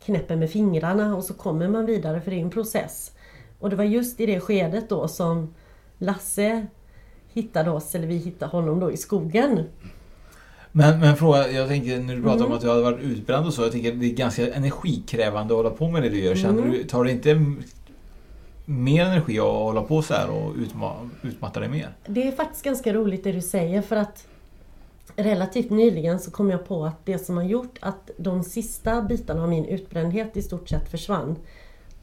K: knäpper med fingrarna och så kommer man vidare för det är en process. Och det var just i det skedet då som Lasse hittade oss, eller vi hittade honom då i skogen.
E: Men, men fråga, jag tänker när du pratar
K: Mm.
E: om att du hade varit utbränd och så. Jag tänker det är ganska energikrävande att hålla på med det du gör. Känner
K: Mm.
E: du, tar det inte mer energi att hålla på så här och utma, utmatta dig mer?
K: Det är faktiskt ganska roligt det du säger för att relativt nyligen så kom jag på att det som har gjort att de sista bitarna av min utbrändhet i stort sett försvann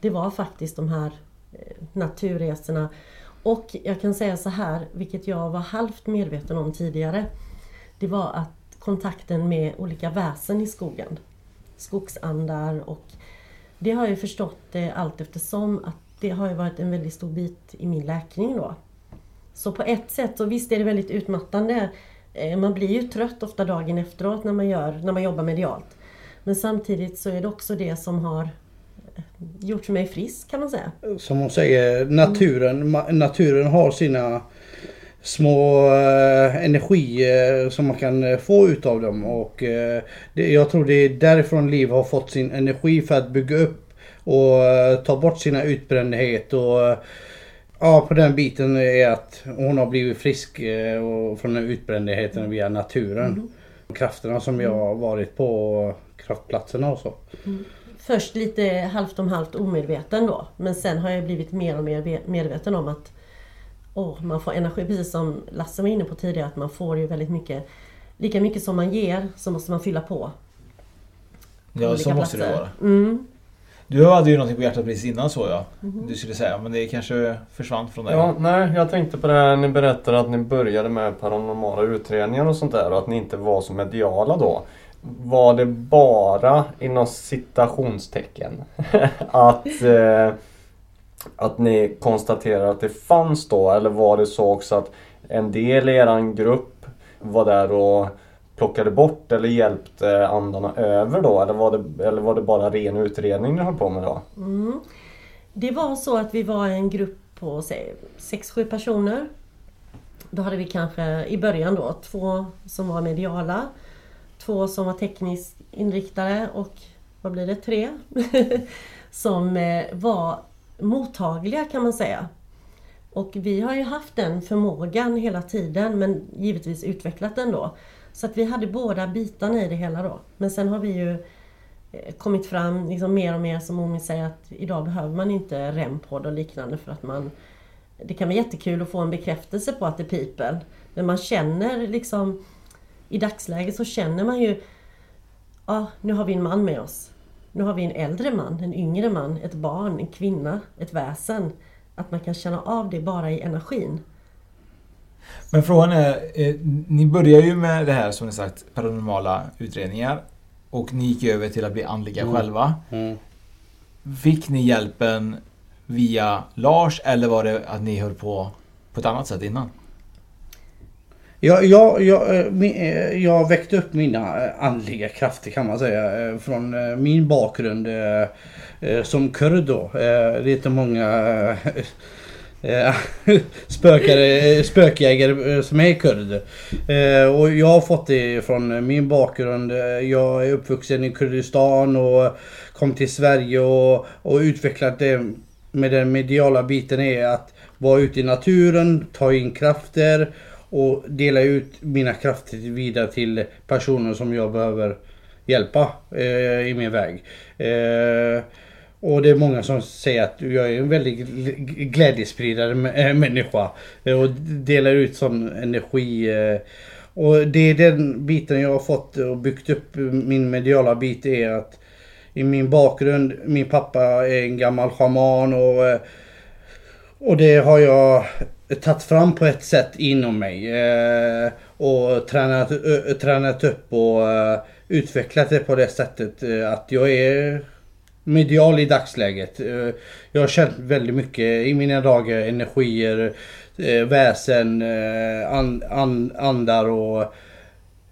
K: det var faktiskt de här eh, naturresorna. Och jag kan säga så här, vilket jag var halvt medveten om tidigare. Det var att kontakten med olika väsen i skogen. Skogsandar och det har jag förstått eh, allt eftersom att det har ju varit en väldigt stor bit i min läkning då. Så på ett sätt så visst är det väldigt utmattande. Eh, man blir ju trött ofta dagen efteråt när man, gör, när man jobbar medialt. Men samtidigt så är det också det som har eh, gjort mig frisk kan man säga.
L: Som hon säger, naturen, naturen har sina små eh, energier som man kan eh, få utav dem. Och eh, det, jag tror det är därifrån Liv har fått sin energi för att bygga upp och eh, ta bort sina utbrändhet. Och, eh, ja, på den biten är att hon har blivit frisk eh, från den utbrändheten via naturen. Krafterna som jag har varit på kraftplatserna och så.
K: Först lite halvt om halvt omedveten då. Men sen har jag blivit mer och mer ve- medveten om att åh, man får energi, precis som Lasse var inne på tidigare, att man får ju väldigt mycket Lika mycket som man ger så måste man fylla på. på
E: Ja, så måste det
K: platser.
E: vara.
K: Mm.
E: Du hade ju någonting på hjärtat precis innan så ja.
K: Mhm.
E: Du skulle säga, men det kanske försvann från dig.
F: Ja, nej, jag tänkte på det här ni berättade att ni började med paranormala utredningar och sånt där och att ni inte var så mediala då. Var det bara inom citationstecken att, eh, att ni konstaterade att det fanns då eller var det så också att en del i eran grupp var där och plockade bort eller hjälpte andarna över då? Eller var det, eller var det bara ren utredning ni höll på med då?
K: Mm. Det var så att vi var en grupp på 6-7 personer. Då hade vi kanske i början då två som var mediala, två som var tekniskt inriktade och vad blir det, tre som eh, var mottagliga kan man säga. Och vi har ju haft den förmågan hela tiden men givetvis utvecklat den då. Så att vi hade båda bitarna i det hela då. Men sen har vi ju eh, kommit fram liksom mer och mer som Omi säger att idag behöver man inte REM-podd och liknande för att man Det kan vara jättekul att få en bekräftelse på att det piper. Men man känner liksom I dagsläget så känner man ju Ja, nu har vi en man med oss. Nu har vi en äldre man, en yngre man, ett barn, en kvinna, ett väsen. Att man kan känna av det bara i energin.
E: Men frågan är, eh, ni börjar ju med det här som ni sagt, paranormala utredningar. Och ni gick över till att bli andliga
L: Mm.
E: själva. Fick ni hjälpen via Lars eller var det att ni höll på på ett annat sätt innan?
L: Jag, jag, jag, eh, eh, jag väckte upp mina andliga krafter kan man säga från min bakgrund som kurd då. Det är inte många Eh, spökare, eh, spökjägare eh, som är kurd. Och jag har fått det från min bakgrund. Jag är uppvuxen i Kurdistan och kom till Sverige och, och utvecklat det med den mediala biten är att vara ute i naturen, ta in krafter och dela ut mina krafter vidare till personer som jag behöver hjälpa eh, i min väg. Eh, och det är många som säger att jag är en väldigt glädjespridare eh, människa. Och delar ut sån energi. Eh. Och det är den biten jag har fått och byggt upp min mediala bit är att i min bakgrund, min pappa är en gammal schaman och eh, och det har jag tagit fram på ett sätt inom mig. Och tränat, tränat upp och utvecklat det på det sättet att jag är medial i dagsläget. Eh, jag har känt väldigt mycket i mina dagar energier, eh, väsen, eh, an, an, andar och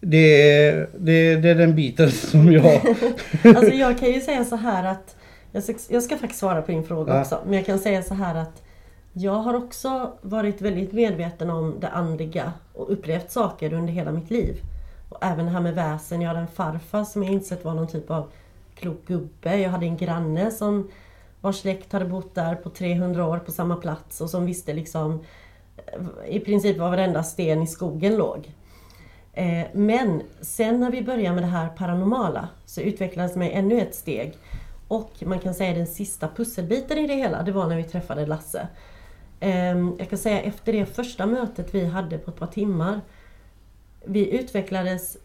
L: det är, det, det är den biten som jag...
K: Alltså jag kan ju säga så här att jag ska, jag ska faktiskt svara på din fråga
L: Ja.
K: också. Men jag kan säga så här att jag har också varit väldigt medveten om det andliga och upplevt saker under hela mitt liv. Och även det här med väsen. Jag hade en farfar som jag insett var någon typ av klok gubbe. Jag hade en granne som vars släkt hade bott där på 300 år på samma plats och som visste liksom eh, i princip var varenda sten i skogen låg. Eh, men sen när vi började med det här paranormala så utvecklades mig ännu ett steg. Och man kan säga den sista pusselbiten i det hela, det var när vi träffade Lasse. Ehm, jag kan säga efter det första mötet vi hade på ett par timmar Vi utvecklades,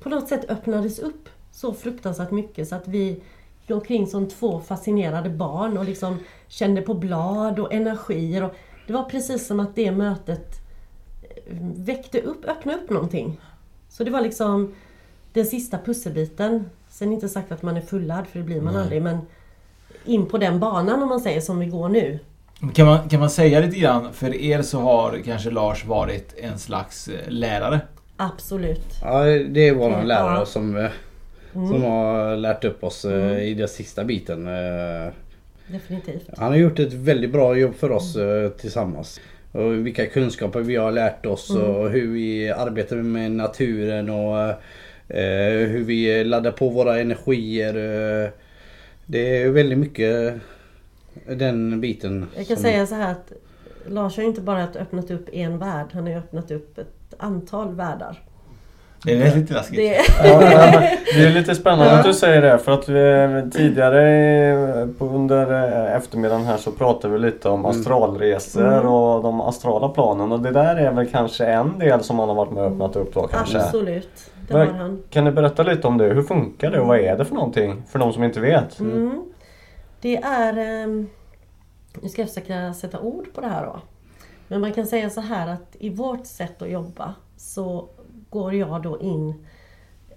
K: på något sätt öppnades upp så fruktansvärt mycket så att vi gick omkring som två fascinerade barn och liksom kände på blad och energier. Och det var precis som att det mötet eh, väckte upp, öppnade upp någonting. Så det var liksom den sista pusselbiten. Sen inte sagt att man är fullad, för det blir man
E: Nej.
K: aldrig. Men in på den banan om man säger som vi går nu.
E: Kan man, kan man säga lite grann, för er så har kanske Lars varit en slags eh, lärare?
K: Absolut.
L: Ja, det är våran lärare som, eh,
K: Mm.
L: som har lärt upp oss eh,
K: Mm.
L: i den sista biten. eh.
K: Definitivt.
L: Han har gjort ett väldigt bra jobb för oss eh, tillsammans. Och vilka kunskaper vi har lärt oss
K: Mm.
L: och hur vi arbetar med naturen och hur vi laddar på våra energier. Det är väldigt mycket den biten.
K: Jag kan
L: som-
K: säga så här att Lars har inte bara öppnat upp en värld, han har öppnat upp ett antal världar.
E: Det är lite läskigt.
K: Det-
F: är lite spännande att du säger det för att vi tidigare i- på, under eh, eftermiddagen här så pratade vi lite om
L: Mm.
F: astralresor
K: Mm.
F: och de astrala planen och det där är väl kanske en del som han har varit med och öppnat upp då kanske?
K: Absolut, det har han.
F: Kan du berätta lite om det? Hur funkar det och vad är det för någonting? För de som inte vet.
K: Mm. Det är... ehm, Nu ska jag försöka sätta ord på det här då. Men man kan säga så här att i vårt sätt att jobba så går jag då in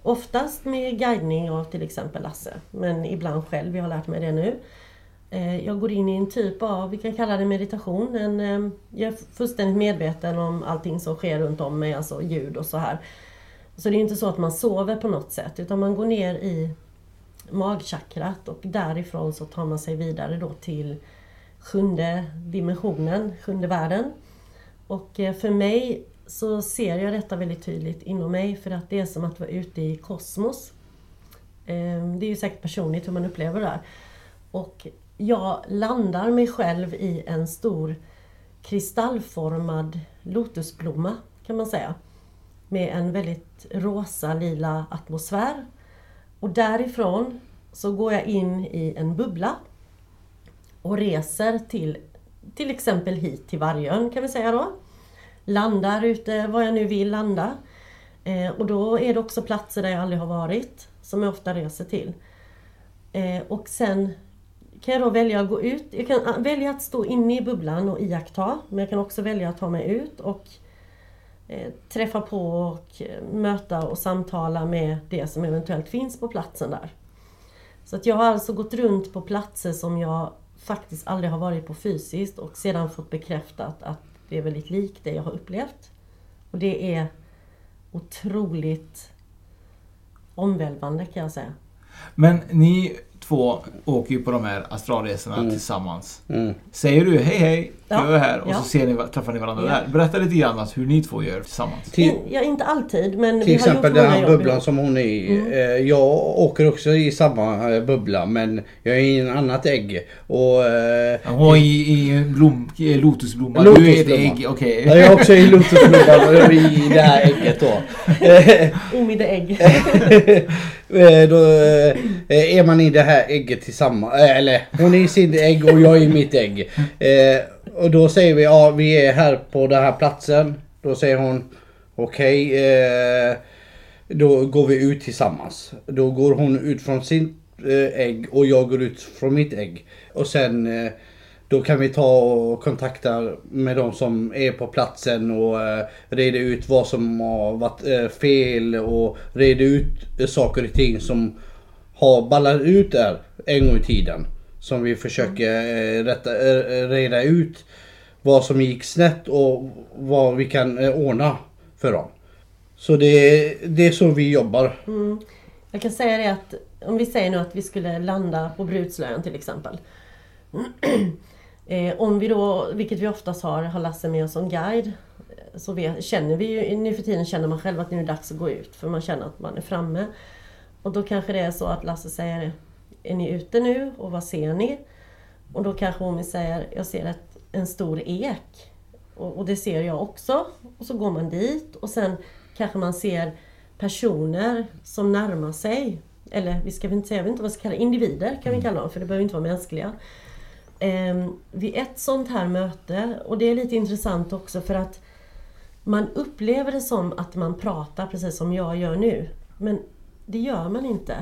K: Oftast med guidning av till exempel Lasse, men ibland själv. Jag har lärt mig det nu. Eh, jag går in i en typ av, vi kan kalla det meditation. En, eh, jag är fullständigt medveten om allting som sker runt om mig, alltså ljud och så här. Så det är inte så att man sover på något sätt, utan man går ner i magchakrat och därifrån så tar man sig vidare då till sjunde dimensionen, sjunde världen. Och eh, för mig så ser jag detta väldigt tydligt inom mig för att det är som att vara ute i kosmos. Ehm, det är ju säkert personligt hur man upplever det där. Och jag landar mig själv i en stor kristallformad lotusblomma kan man säga. Med en väldigt rosa lila atmosfär. Och därifrån så går jag in i en bubbla och reser till till exempel hit till Vargön kan vi säga då. Landar ute var jag nu vill landa. Eh, och då är det också platser där jag aldrig har varit som jag ofta reser till. Eh, och sen kan jag då välja att gå ut. Jag kan ah, välja att stå inne i bubblan och iaktta. Men jag kan också välja att ta mig ut och eh, träffa på och eh, möta och samtala med det som eventuellt finns på platsen där. Så att jag har alltså gått runt på platser som jag faktiskt aldrig har varit på fysiskt och sedan fått bekräftat att det är väldigt likt det jag har upplevt. Och det är otroligt omvälvande kan jag säga.
E: Men ni två åker ju på de här astralresorna
L: Mm.
E: tillsammans.
L: Mm.
E: Säger du hej hej,
K: Ja,
E: jag är här och
K: ja.
E: så ser ni, träffar ni varandra
K: Ja.
E: där. Berätta lite grann alltså hur ni två gör tillsammans.
L: Till,
K: Ja, inte alltid men
L: till exempel den här
K: jobb
L: bubblan
K: ihop.
L: som hon är i.
K: Mm.
L: Eh, Jag åker också i samma eh, bubbla men jag är i en annat ägg. Och, eh,
E: Hon var i, i en blom, i lotusblomma. Du är ett
L: Lotusblomma.
E: ägg, okej.
L: Ja, jag är också i lotusblomman och är i det här ägget då.
K: Om i det ägg.
L: Eh, då eh, är man i det här ägget tillsammans. Eh, eller hon är i sitt ägg och jag är i mitt ägg. Och då säger vi ja vi är här på den här platsen. Då säger hon okej. Okay, Då går vi ut tillsammans. Då går hon ut från sitt ägg och jag går ut från mitt ägg. Och sen eh, då kan vi ta och kontakta med de som är på platsen och eh, reda ut vad som har varit eh, fel och reda ut eh, saker och ting som har ballat ut där en gång i tiden. Som vi försöker rätta, reda ut vad som gick snett och vad vi kan ordna för dem. Så det, är- det är så vi jobbar.
K: Mm. Jag kan säga det att om vi säger nu att vi skulle landa på Brudslön till exempel. eh, om vi då, vilket vi oftast har, har Lasse med oss som guide. så vet, känner vi ju, nu för tiden känner man själv att nu är det dags att gå ut för man känner att man är framme. Och då kanske det är så att Lasse säger Är ni ute nu och vad ser ni? Och då kanske Omi säger Jag ser ett, en stor ek. Och, och det ser jag också. Och så går man dit och sen kanske man ser personer som närmar sig. Eller vi ska väl inte säga, jag vet inte vad vi ska kalla individer kan vi kalla dem för det behöver inte vara mänskliga. Ehm, vid ett sånt här möte, och det är lite intressant också för att man upplever det som att man pratar precis som jag gör nu. Men det gör man inte.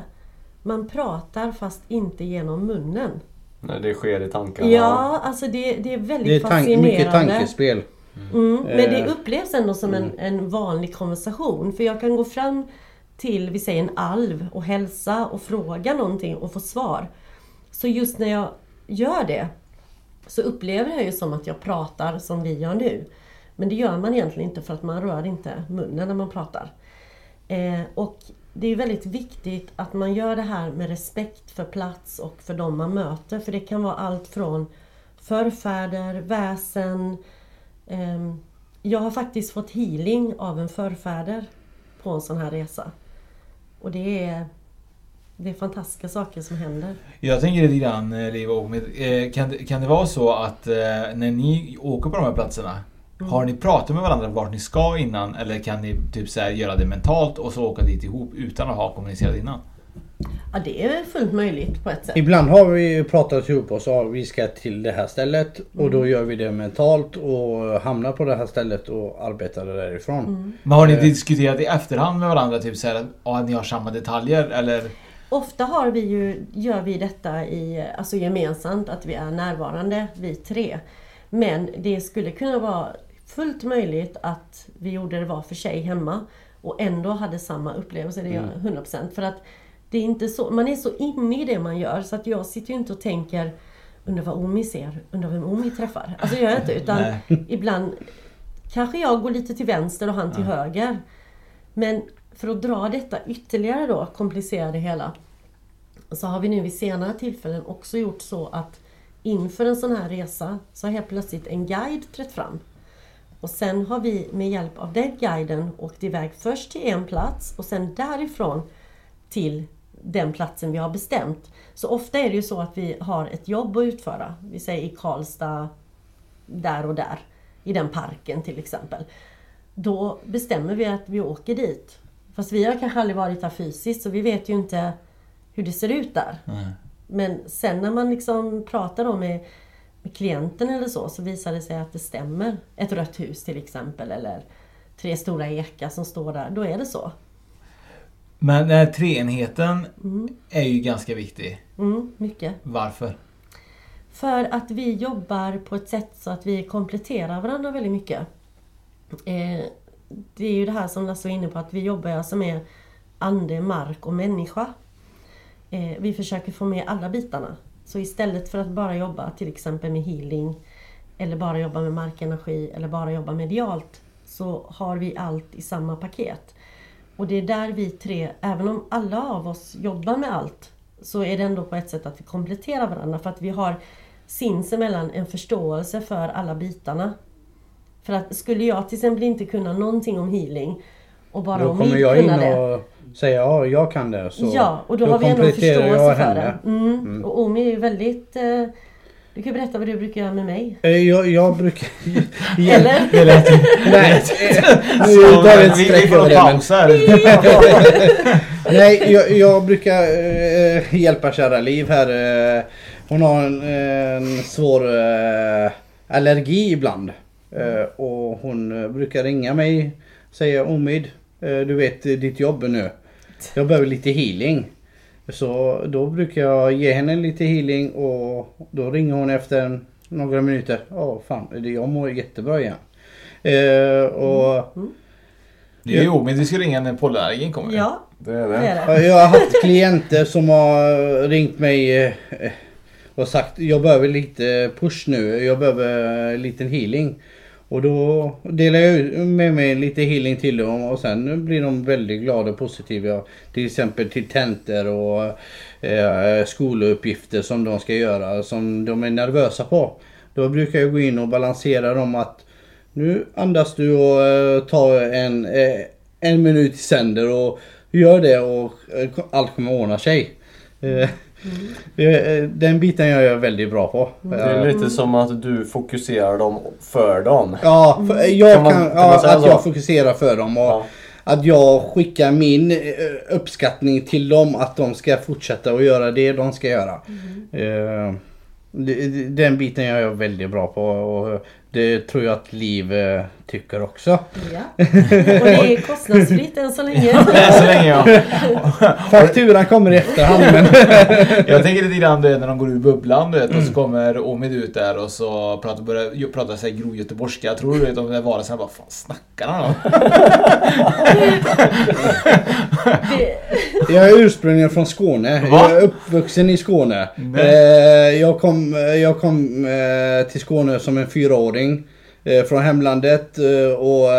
K: Man pratar fast inte genom munnen.
F: Nej, det sker i tankarna.
K: Ja, alltså det, det är väldigt
L: Det är tank,
K: fascinerande.
L: mycket tankespel.
K: Mm, men det
L: Eh,
K: upplevs ändå som en, en vanlig konversation. För jag kan gå fram till, vi säger en alv och hälsa och fråga någonting och få svar. Så just när jag gör det så upplever jag ju som att jag pratar som vi gör nu. Men det gör man egentligen inte för att man rör inte munnen när man pratar. Eh, och det är väldigt viktigt att man gör det här med respekt för plats och för de man möter. För det kan vara allt från förfäder, väsen. Eh, jag har faktiskt fått healing av en förfäder på en sån här resa. Och det är, det är fantastiska saker som händer.
E: Jag tänker lite grann, eh, Liv och eh, kan, det- kan det vara så att eh, när ni åker på de här platserna
K: Mm.
E: Har ni pratat med varandra vart ni ska innan eller kan ni typ så här göra det mentalt och så åka dit ihop utan att ha kommunicerat innan?
K: Ja, det är fullt möjligt på ett sätt.
L: Ibland har vi pratat ihop oss och vi ska till det här stället och
K: Mm.
L: då gör vi det mentalt och hamnar på det här stället och arbetar därifrån.
K: Mm.
E: Men har ni diskuterat i efterhand med varandra typ så här, att ni har samma detaljer eller?
K: Ofta har vi ju, gör vi detta i, alltså gemensamt, att vi är närvarande, vi tre. Men det skulle kunna vara fullt möjligt att vi gjorde det var för sig hemma och ändå hade samma upplevelse, det är
M: Mm.
K: 100%. För att det är inte så, man är så inne i det man gör så att jag sitter ju inte och tänker Undrar vad Omi ser, undrar vem Omi träffar. Alltså gör jag inte utan ibland kanske jag går lite till vänster och han till
M: Ja.
K: höger. Men för att dra detta ytterligare då, komplicera det hela. Så har vi nu vid senare tillfällen också gjort så att inför en sån här resa så har helt plötsligt en guide trätt fram. Och sen har vi med hjälp av den guiden åkt iväg först till en plats och sen därifrån till den platsen vi har bestämt. Så ofta är det ju så att vi har ett jobb att utföra. Vi säger i Karlstad, där och där. I den parken till exempel. Då bestämmer vi att vi åker dit. Fast vi har kanske aldrig varit där fysiskt så vi vet ju inte hur det ser ut där. Men sen när man liksom pratar då med, med klienten eller så, så visar det sig att det stämmer. Ett rött hus till exempel eller tre stora ekar som står där. Då är det så.
E: Men den här treenheten är ju ganska viktig.
K: Mm, mycket.
E: Varför?
K: För att vi jobbar på ett sätt så att vi kompletterar varandra väldigt mycket. Eh, det är ju det här som Lasse var inne på, att vi jobbar alltså med ande, mark och människa. Eh, vi försöker få med alla bitarna. Så istället för att bara jobba till exempel med healing eller bara jobba med markenergi eller bara jobba medialt så har vi allt i samma paket. Och det är där vi tre, även om alla av oss jobbar med allt, så är det ändå på ett sätt att vi kompletterar varandra för att vi har sinsemellan en förståelse för alla bitarna. För att skulle jag till exempel inte kunna någonting om healing och bara
L: Då
K: om
L: kommer jag in
K: kunna det.
L: och säger ja, jag kan det. Så
K: ja, och då, har vi ändå förståelse
L: jag
K: för
L: henne.
K: det. Mm.
L: Mm.
K: Och Omi är ju väldigt... Eh, du kan berätta vad du brukar göra med mig.
L: Eh, Jag, jag brukar...
K: Eller?
E: Det lät-
L: Nej, eh, nu tar vi ett streck över det.
E: här.
L: Nej, jag, jag brukar eh, hjälpa kära Liv här. Eh, hon har en, en svår eh, allergi ibland. Eh, och hon eh, brukar ringa mig. Säga Omid, eh, du vet ditt jobb nu. Jag behöver lite healing. Så då brukar jag ge henne lite healing och då ringer hon efter några minuter. Ja, fan, det- jag mår jättebra igen. Eh, och
E: Det är ju Omid vi ska ringa när pollenallergin kommer.
K: Ja,
F: det är
K: det det.
L: Jag har haft klienter som har ringt mig och sagt jag behöver lite push nu. Jag behöver lite healing. Och då delar jag med mig lite healing till dem och sen blir de väldigt glada och positiva. Till exempel till tentor och eh, skoluppgifter som de ska göra som de är nervösa på. Då brukar jag gå in och balansera dem att Nu andas du och eh, tar en, eh, en minut i sänder och gör det och eh, allt kommer ordna sig. Eh, eh, Den biten är jag väldigt bra på.
F: Det är lite som att du fokuserar dem för dem.
L: Ja, för, jag
F: Kan man- kan
L: ja att
F: så?
L: jag fokuserar för dem och att jag skickar min eh, uppskattning till dem att de ska fortsätta och göra det de ska göra. Eh, det- Den biten är jag väldigt bra på och det tror jag att Liv eh, tycker också.
K: Ja. Och det är kostnadsfritt än så länge.
E: Än så länge ja.
L: Fakturan kommer i efterhand men...
E: Jag tänker lite grann du vet, när de går ur bubblan du vet, och så kommer Omid ut där och så pratar, börjar prata sig grov göteborgska. Jag tror du vet om det var så här bara fan snackar han om?
L: Jag är ursprungligen från Skåne.
E: Va?
L: Jag är uppvuxen i Skåne.
E: Nej.
L: Eh, jag kom, jag kom eh, till Skåne som en fyraåring. Eh, från hemlandet. Eh, och,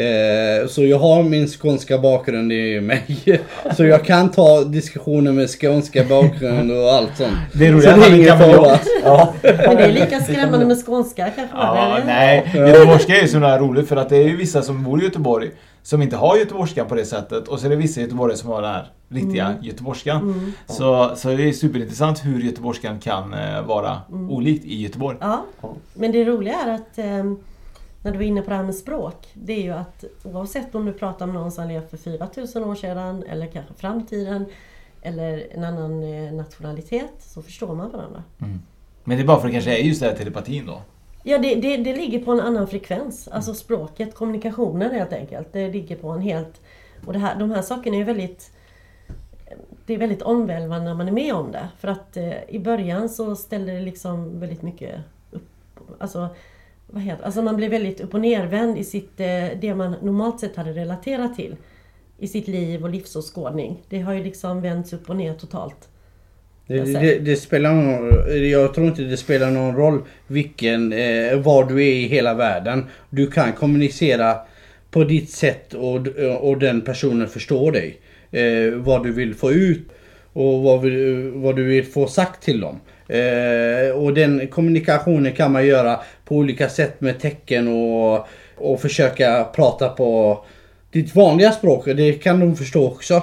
L: eh, så jag har min skånska bakgrund i mig. Så jag kan ta diskussioner med skånska bakgrund och allt sånt.
E: Det är
L: Så
E: roligt att han är
L: ingen fara.
E: Ja.
K: Men det är lika skrämmande med skånska kanske?
E: Ja,
K: eller?
E: nej. Göteborgska är ju så roligt för att det är ju vissa som bor i Göteborg som inte har göteborgskan på det sättet och så är det vissa göteborgare som har den här riktiga
K: Mm.
E: göteborgskan.
K: Mm.
E: Så, så det är superintressant hur göteborgskan kan eh, vara
K: Mm.
E: olikt i Göteborg.
K: Ja, men det roliga är att eh, när du var inne på det här med språk. Det är ju att oavsett om du pratar med någon som levt för 4000 år sedan eller kanske framtiden eller en annan eh, nationalitet så förstår man varandra.
E: Mm. Men det är bara för att det kanske är just det här telepatin då.
K: Ja, det, det, det ligger på en annan frekvens. Alltså språket, kommunikationen helt enkelt. Det ligger på en helt... Och det här, de här sakerna är väldigt... Det är väldigt omvälvande när man är med om det. För att eh, i början så ställde det liksom väldigt mycket upp... Alltså, vad heter Alltså man blev väldigt upp och nervänd i sitt, eh, det man normalt sett hade relaterat till. I sitt liv och livsåskådning. Det har ju liksom vänts upp och ner totalt.
L: Det, det, det spelar någon, jag tror inte det spelar någon roll vilken, eh, var du är i hela världen. Du kan kommunicera på ditt sätt och, och den personen förstår dig. Eh, vad du vill få ut och vad, vill, vad du vill få sagt till dem. Eh, och den kommunikationen kan man göra på olika sätt med tecken och, och försöka prata på ditt vanliga språk. Det kan de förstå också.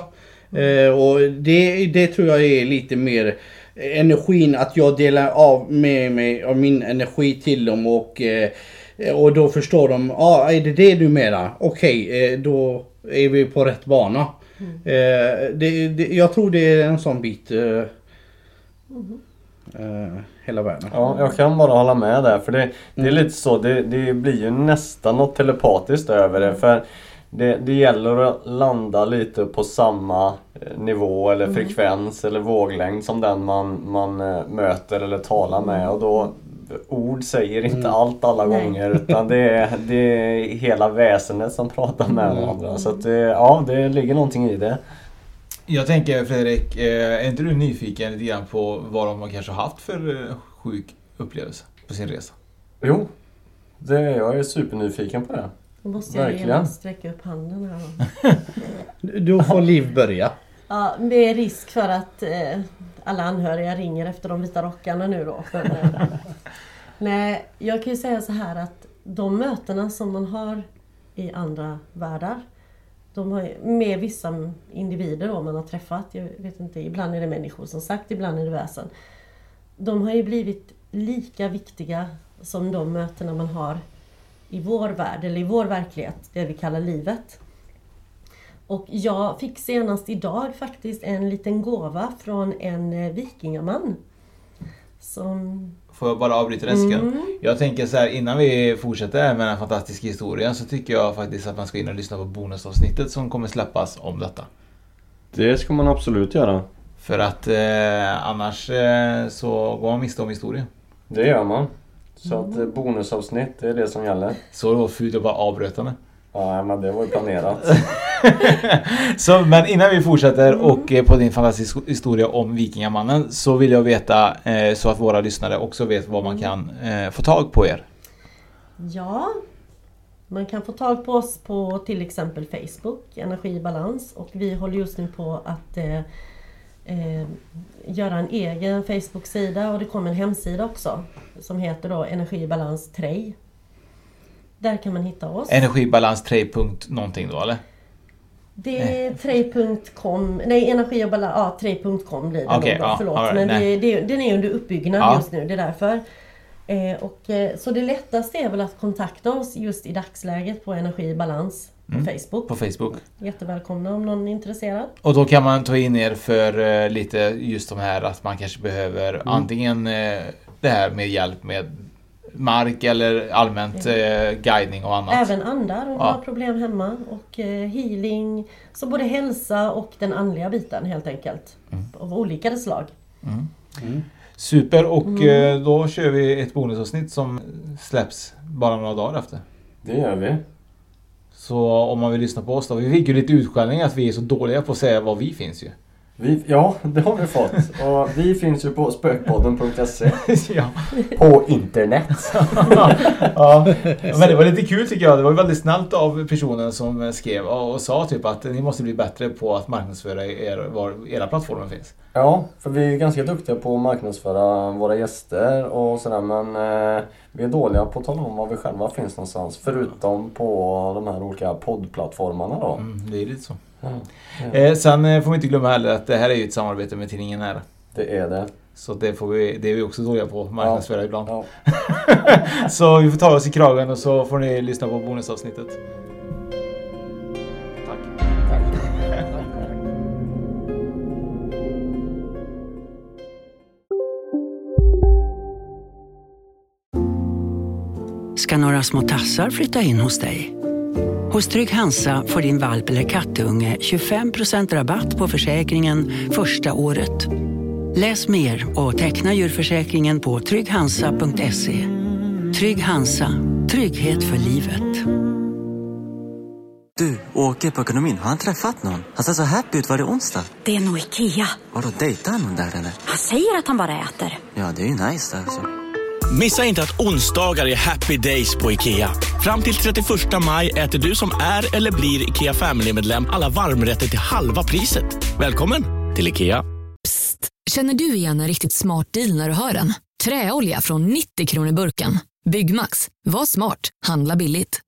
L: Eh, och det, det tror jag är lite mer energin att jag delar av med mig av min energi till dem och eh, och då förstår de, ja ah, är det det du menar? Okej, eh, då är vi på rätt bana. Eh, det, det, jag tror det är en sån bit eh, eh, hela världen.
F: Ja, jag kan bara hålla med där. För det, det är lite så, det, det blir ju nästan något telepatiskt över det. För det, det gäller att landa lite på samma eh, nivå eller
K: Mm.
F: frekvens eller våglängd som den man, man eh, möter eller talar med. Och då Ord säger inte
L: Mm.
F: allt alla
L: Nej.
F: gånger utan det är, det är hela väsendet som pratar med
L: Mm.
F: varandra. Så att det, ja, det ligger någonting i det.
E: Jag tänker Fredrik, eh, är inte du nyfiken lite grann på vad de kanske har haft för sjuk upplevelse på sin resa?
F: Jo, det, jag är supernyfiken på det.
K: Då måste jag
F: Verkligen.
K: genast sträcka upp handen här då.
L: Får Liv börja.
K: Ja, med risk för att eh, alla anhöriga ringer efter de vita rockarna nu då. För, eh, nej, jag kan ju säga så här att de mötena som man har i andra världar de har, med vissa individer då man har träffat, jag vet inte, ibland är det människor som sagt, ibland är det väsen. De har ju blivit lika viktiga som de mötena man har i vår värld, eller i vår verklighet, det vi kallar livet. Och jag fick senast idag faktiskt en liten gåva från en eh, vikingaman. Som...
E: Får jag bara avbryta dig en sekund?
K: Mm.
E: Jag tänker så här innan vi fortsätter med den här fantastiska historien så tycker jag faktiskt att man ska in och lyssna på bonusavsnittet som kommer släppas om detta.
F: Det ska man absolut göra.
E: För att eh, annars eh, så går man miste om historien.
F: Det gör man. Så att eh, bonusavsnitt, det är det som gäller.
E: Så då fult att bara avbryta mig.
F: Ja, men det var ju planerat.
E: Så, men innan vi fortsätter och eh, på din fantastiska historia om Vikingamannen så vill jag veta eh, så att våra lyssnare också vet var man kan eh, få tag på er.
K: Ja, man kan få tag på oss på till exempel Facebook, Energi i balans. Och vi håller just nu på att eh, göra en egen Facebook-sida och det kommer en hemsida också. Som heter då Energi i balans Trej. Där kan man hitta oss.
E: Energibalans 3. punkt någonting då eller?
K: Det är 3.com, nej energi och balans, ja 3.com blir det nog då,
E: ja,
K: förlåt.
E: right,
K: men det, det, den är under uppbyggnad
E: Ja.
K: just nu, det är därför. Eh, och, eh, så det lättaste är väl att kontakta oss just i dagsläget på Energi i balans på
E: Mm,
K: Facebook.
E: På Facebook.
K: Jättevälkomna om någon är intresserad.
E: Och då kan man ta in er för eh, lite just de här att man kanske behöver
K: Mm.
E: antingen eh, det här med hjälp med mark eller allmänt eh, guidning och annat.
K: Även andar om
E: Ja.
K: man har problem hemma. Och eh, healing. Så både hälsa och den andliga biten helt enkelt. Av olika slag.
E: Mm. Super och
K: Mm.
E: eh, då kör vi ett bonusavsnitt som släpps bara några dagar efter.
F: Det gör vi.
E: Så om man vill lyssna på oss då. Vi fick ju lite utskällning att vi är så dåliga på att säga var vi finns ju.
F: Vi, ja, det har vi fått. Och vi finns ju på spökpodden.se.
E: ja.
F: På internet.
E: ja, men det var lite kul tycker jag. Det var väldigt snällt av personen som skrev och och sa typ att ni måste bli bättre på att marknadsföra er, var era plattformar finns.
F: Ja, för vi är ganska duktiga på att marknadsföra våra gäster och sådär men eh, vi är dåliga på att tala om var vi själva finns någonstans. Förutom på de här olika poddplattformarna då.
E: Mm, det är lite så.
F: Ja.
E: Eh, sen eh, får vi inte glömma heller att det här är ju ett samarbete med tidningen här.
F: Det är det.
E: Så det, får vi, det är vi också dåliga på marknadsföra ibland.
F: Ja.
E: så vi får ta oss i kragen och så får ni lyssna på bonusavsnittet.
M: ska några små tassar flytta in hos dig. Hos Trygg Hansa får din valp eller kattunge 25% rabatt på försäkringen första året. Läs mer och teckna djurförsäkringen på trygghansa.se. Trygg Hansa, trygghet för livet.
N: Du, åker på ekonomin. Har han träffat någon? Han ser så happy ut. Var det onsdag?
O: Det är nog Ikea.
N: Vadå, dejtar han någon där eller?
O: Han säger att han bara äter.
N: Ja, det är ju nice där alltså.
P: Missa inte att onsdagar är happy days på IKEA. Fram till 31 maj äter du som är eller blir IKEA Family-medlem alla varmrätter till halva priset. Välkommen till IKEA.
C: Psst, Känner du igen en riktigt smart deal när du hör den? Träolja från 90 kronor burken. Byggmax. Var smart. Handla billigt.